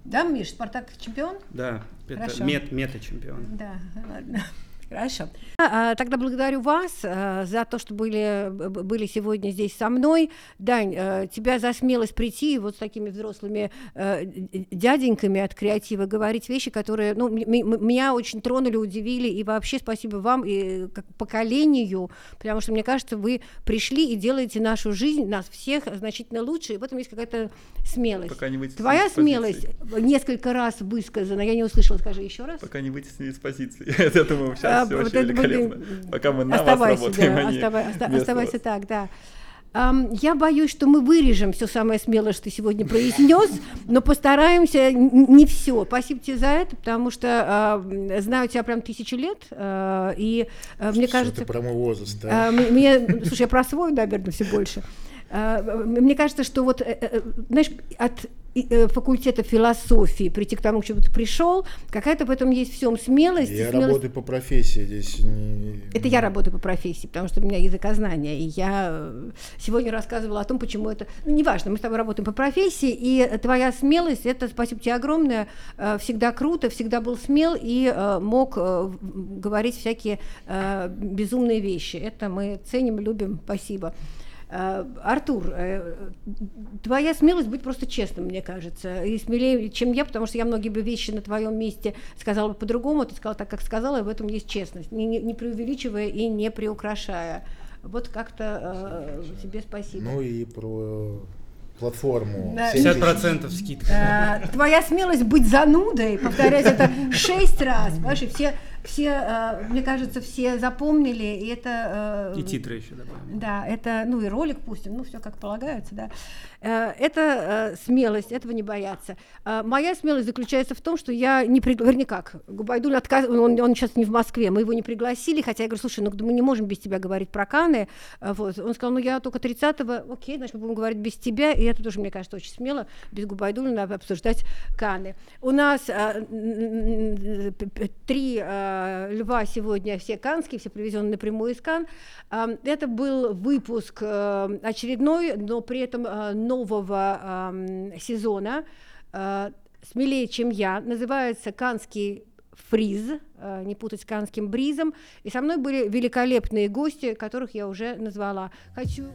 Да, Миш, Спартак чемпион? Да, это Хорошо. мет, мета-чемпион. Да, ладно. Хорошо. А, а, Тогда благодарю вас а, за то, что были, были сегодня здесь со мной. Дань, а, тебя за смелость прийти и вот с такими взрослыми д- дяденьками от креатива говорить вещи, которые ну, меня очень тронули, удивили. И вообще спасибо вам и как поколению, потому что, мне кажется, вы пришли и делаете нашу жизнь, нас всех значительно лучше, и в этом есть какая-то смелость. Пока не Твоя из позиции. смелость несколько раз высказана, я не услышала, скажи еще раз. Пока не вытеснили из позиции. От этого сейчас А, все вот вообще были-. Пока мы на вас Оставайся, работаем, да, не оставай- оста- оставайся вас. так, да. Ам, я боюсь, что мы вырежем все самое смелое, что ты сегодня произнес, но постараемся не все. Спасибо тебе за это, потому что а, знаю тебя прям тысячу лет, а, и а, мне Что кажется, ты про мой возраст, да? м- мне, слушай, я про свой, наверное, все больше. М- Мне кажется, что вот, э, э, знаешь, от э, факультета философии прийти к тому, к чему ты пришел, какая-то в этом есть всем смелость. Я смелость- работаю по профессии здесь. не- это я работаю по профессии, потому что у меня языкознание, и я сегодня рассказывала о том, почему это... Ну, неважно, мы с тобой работаем по профессии, и твоя смелость, это спасибо тебе огромное, всегда круто, всегда был смел и мог говорить всякие безумные вещи. Это мы ценим, любим, спасибо. Э, Артур, э, твоя смелость быть просто честным, мне кажется, и смелее, чем я, потому что я многие бы вещи на твоем месте сказала бы по-другому, ты сказала так, как сказала, и в этом есть честность, не, не, преувеличивая и не приукрашая. Вот как-то э, тебе спасибо. Ну и про платформу. Да. 50% скидка. Э, твоя смелость быть занудой, повторять это шесть раз, понимаешь, и все все, э, мне кажется, все запомнили, и это... Э, и титры еще добавим. Да, это, ну и ролик пустим, ну все как полагается, да. Э, это смелость, этого не бояться. Моя смелость заключается в том, что я не пригласила, вернее как, Губайдуль отказ... он, он сейчас не в Москве, мы его не пригласили, хотя я говорю, слушай, ну мы не можем без тебя говорить про Каны. Вот. Он сказал, ну я только 30-го, окей, значит, мы будем говорить без тебя, и это тоже, мне кажется, очень смело, без Губайдуля обсуждать Каны. У нас три льва сегодня все канские, все привезены напрямую из Кан. Э, это был выпуск э, очередной, но при этом нового сезона, смелее, чем я, называется «Канский фриз», не путать с канским бризом. И со мной были великолепные гости, которых я уже назвала. Хочу...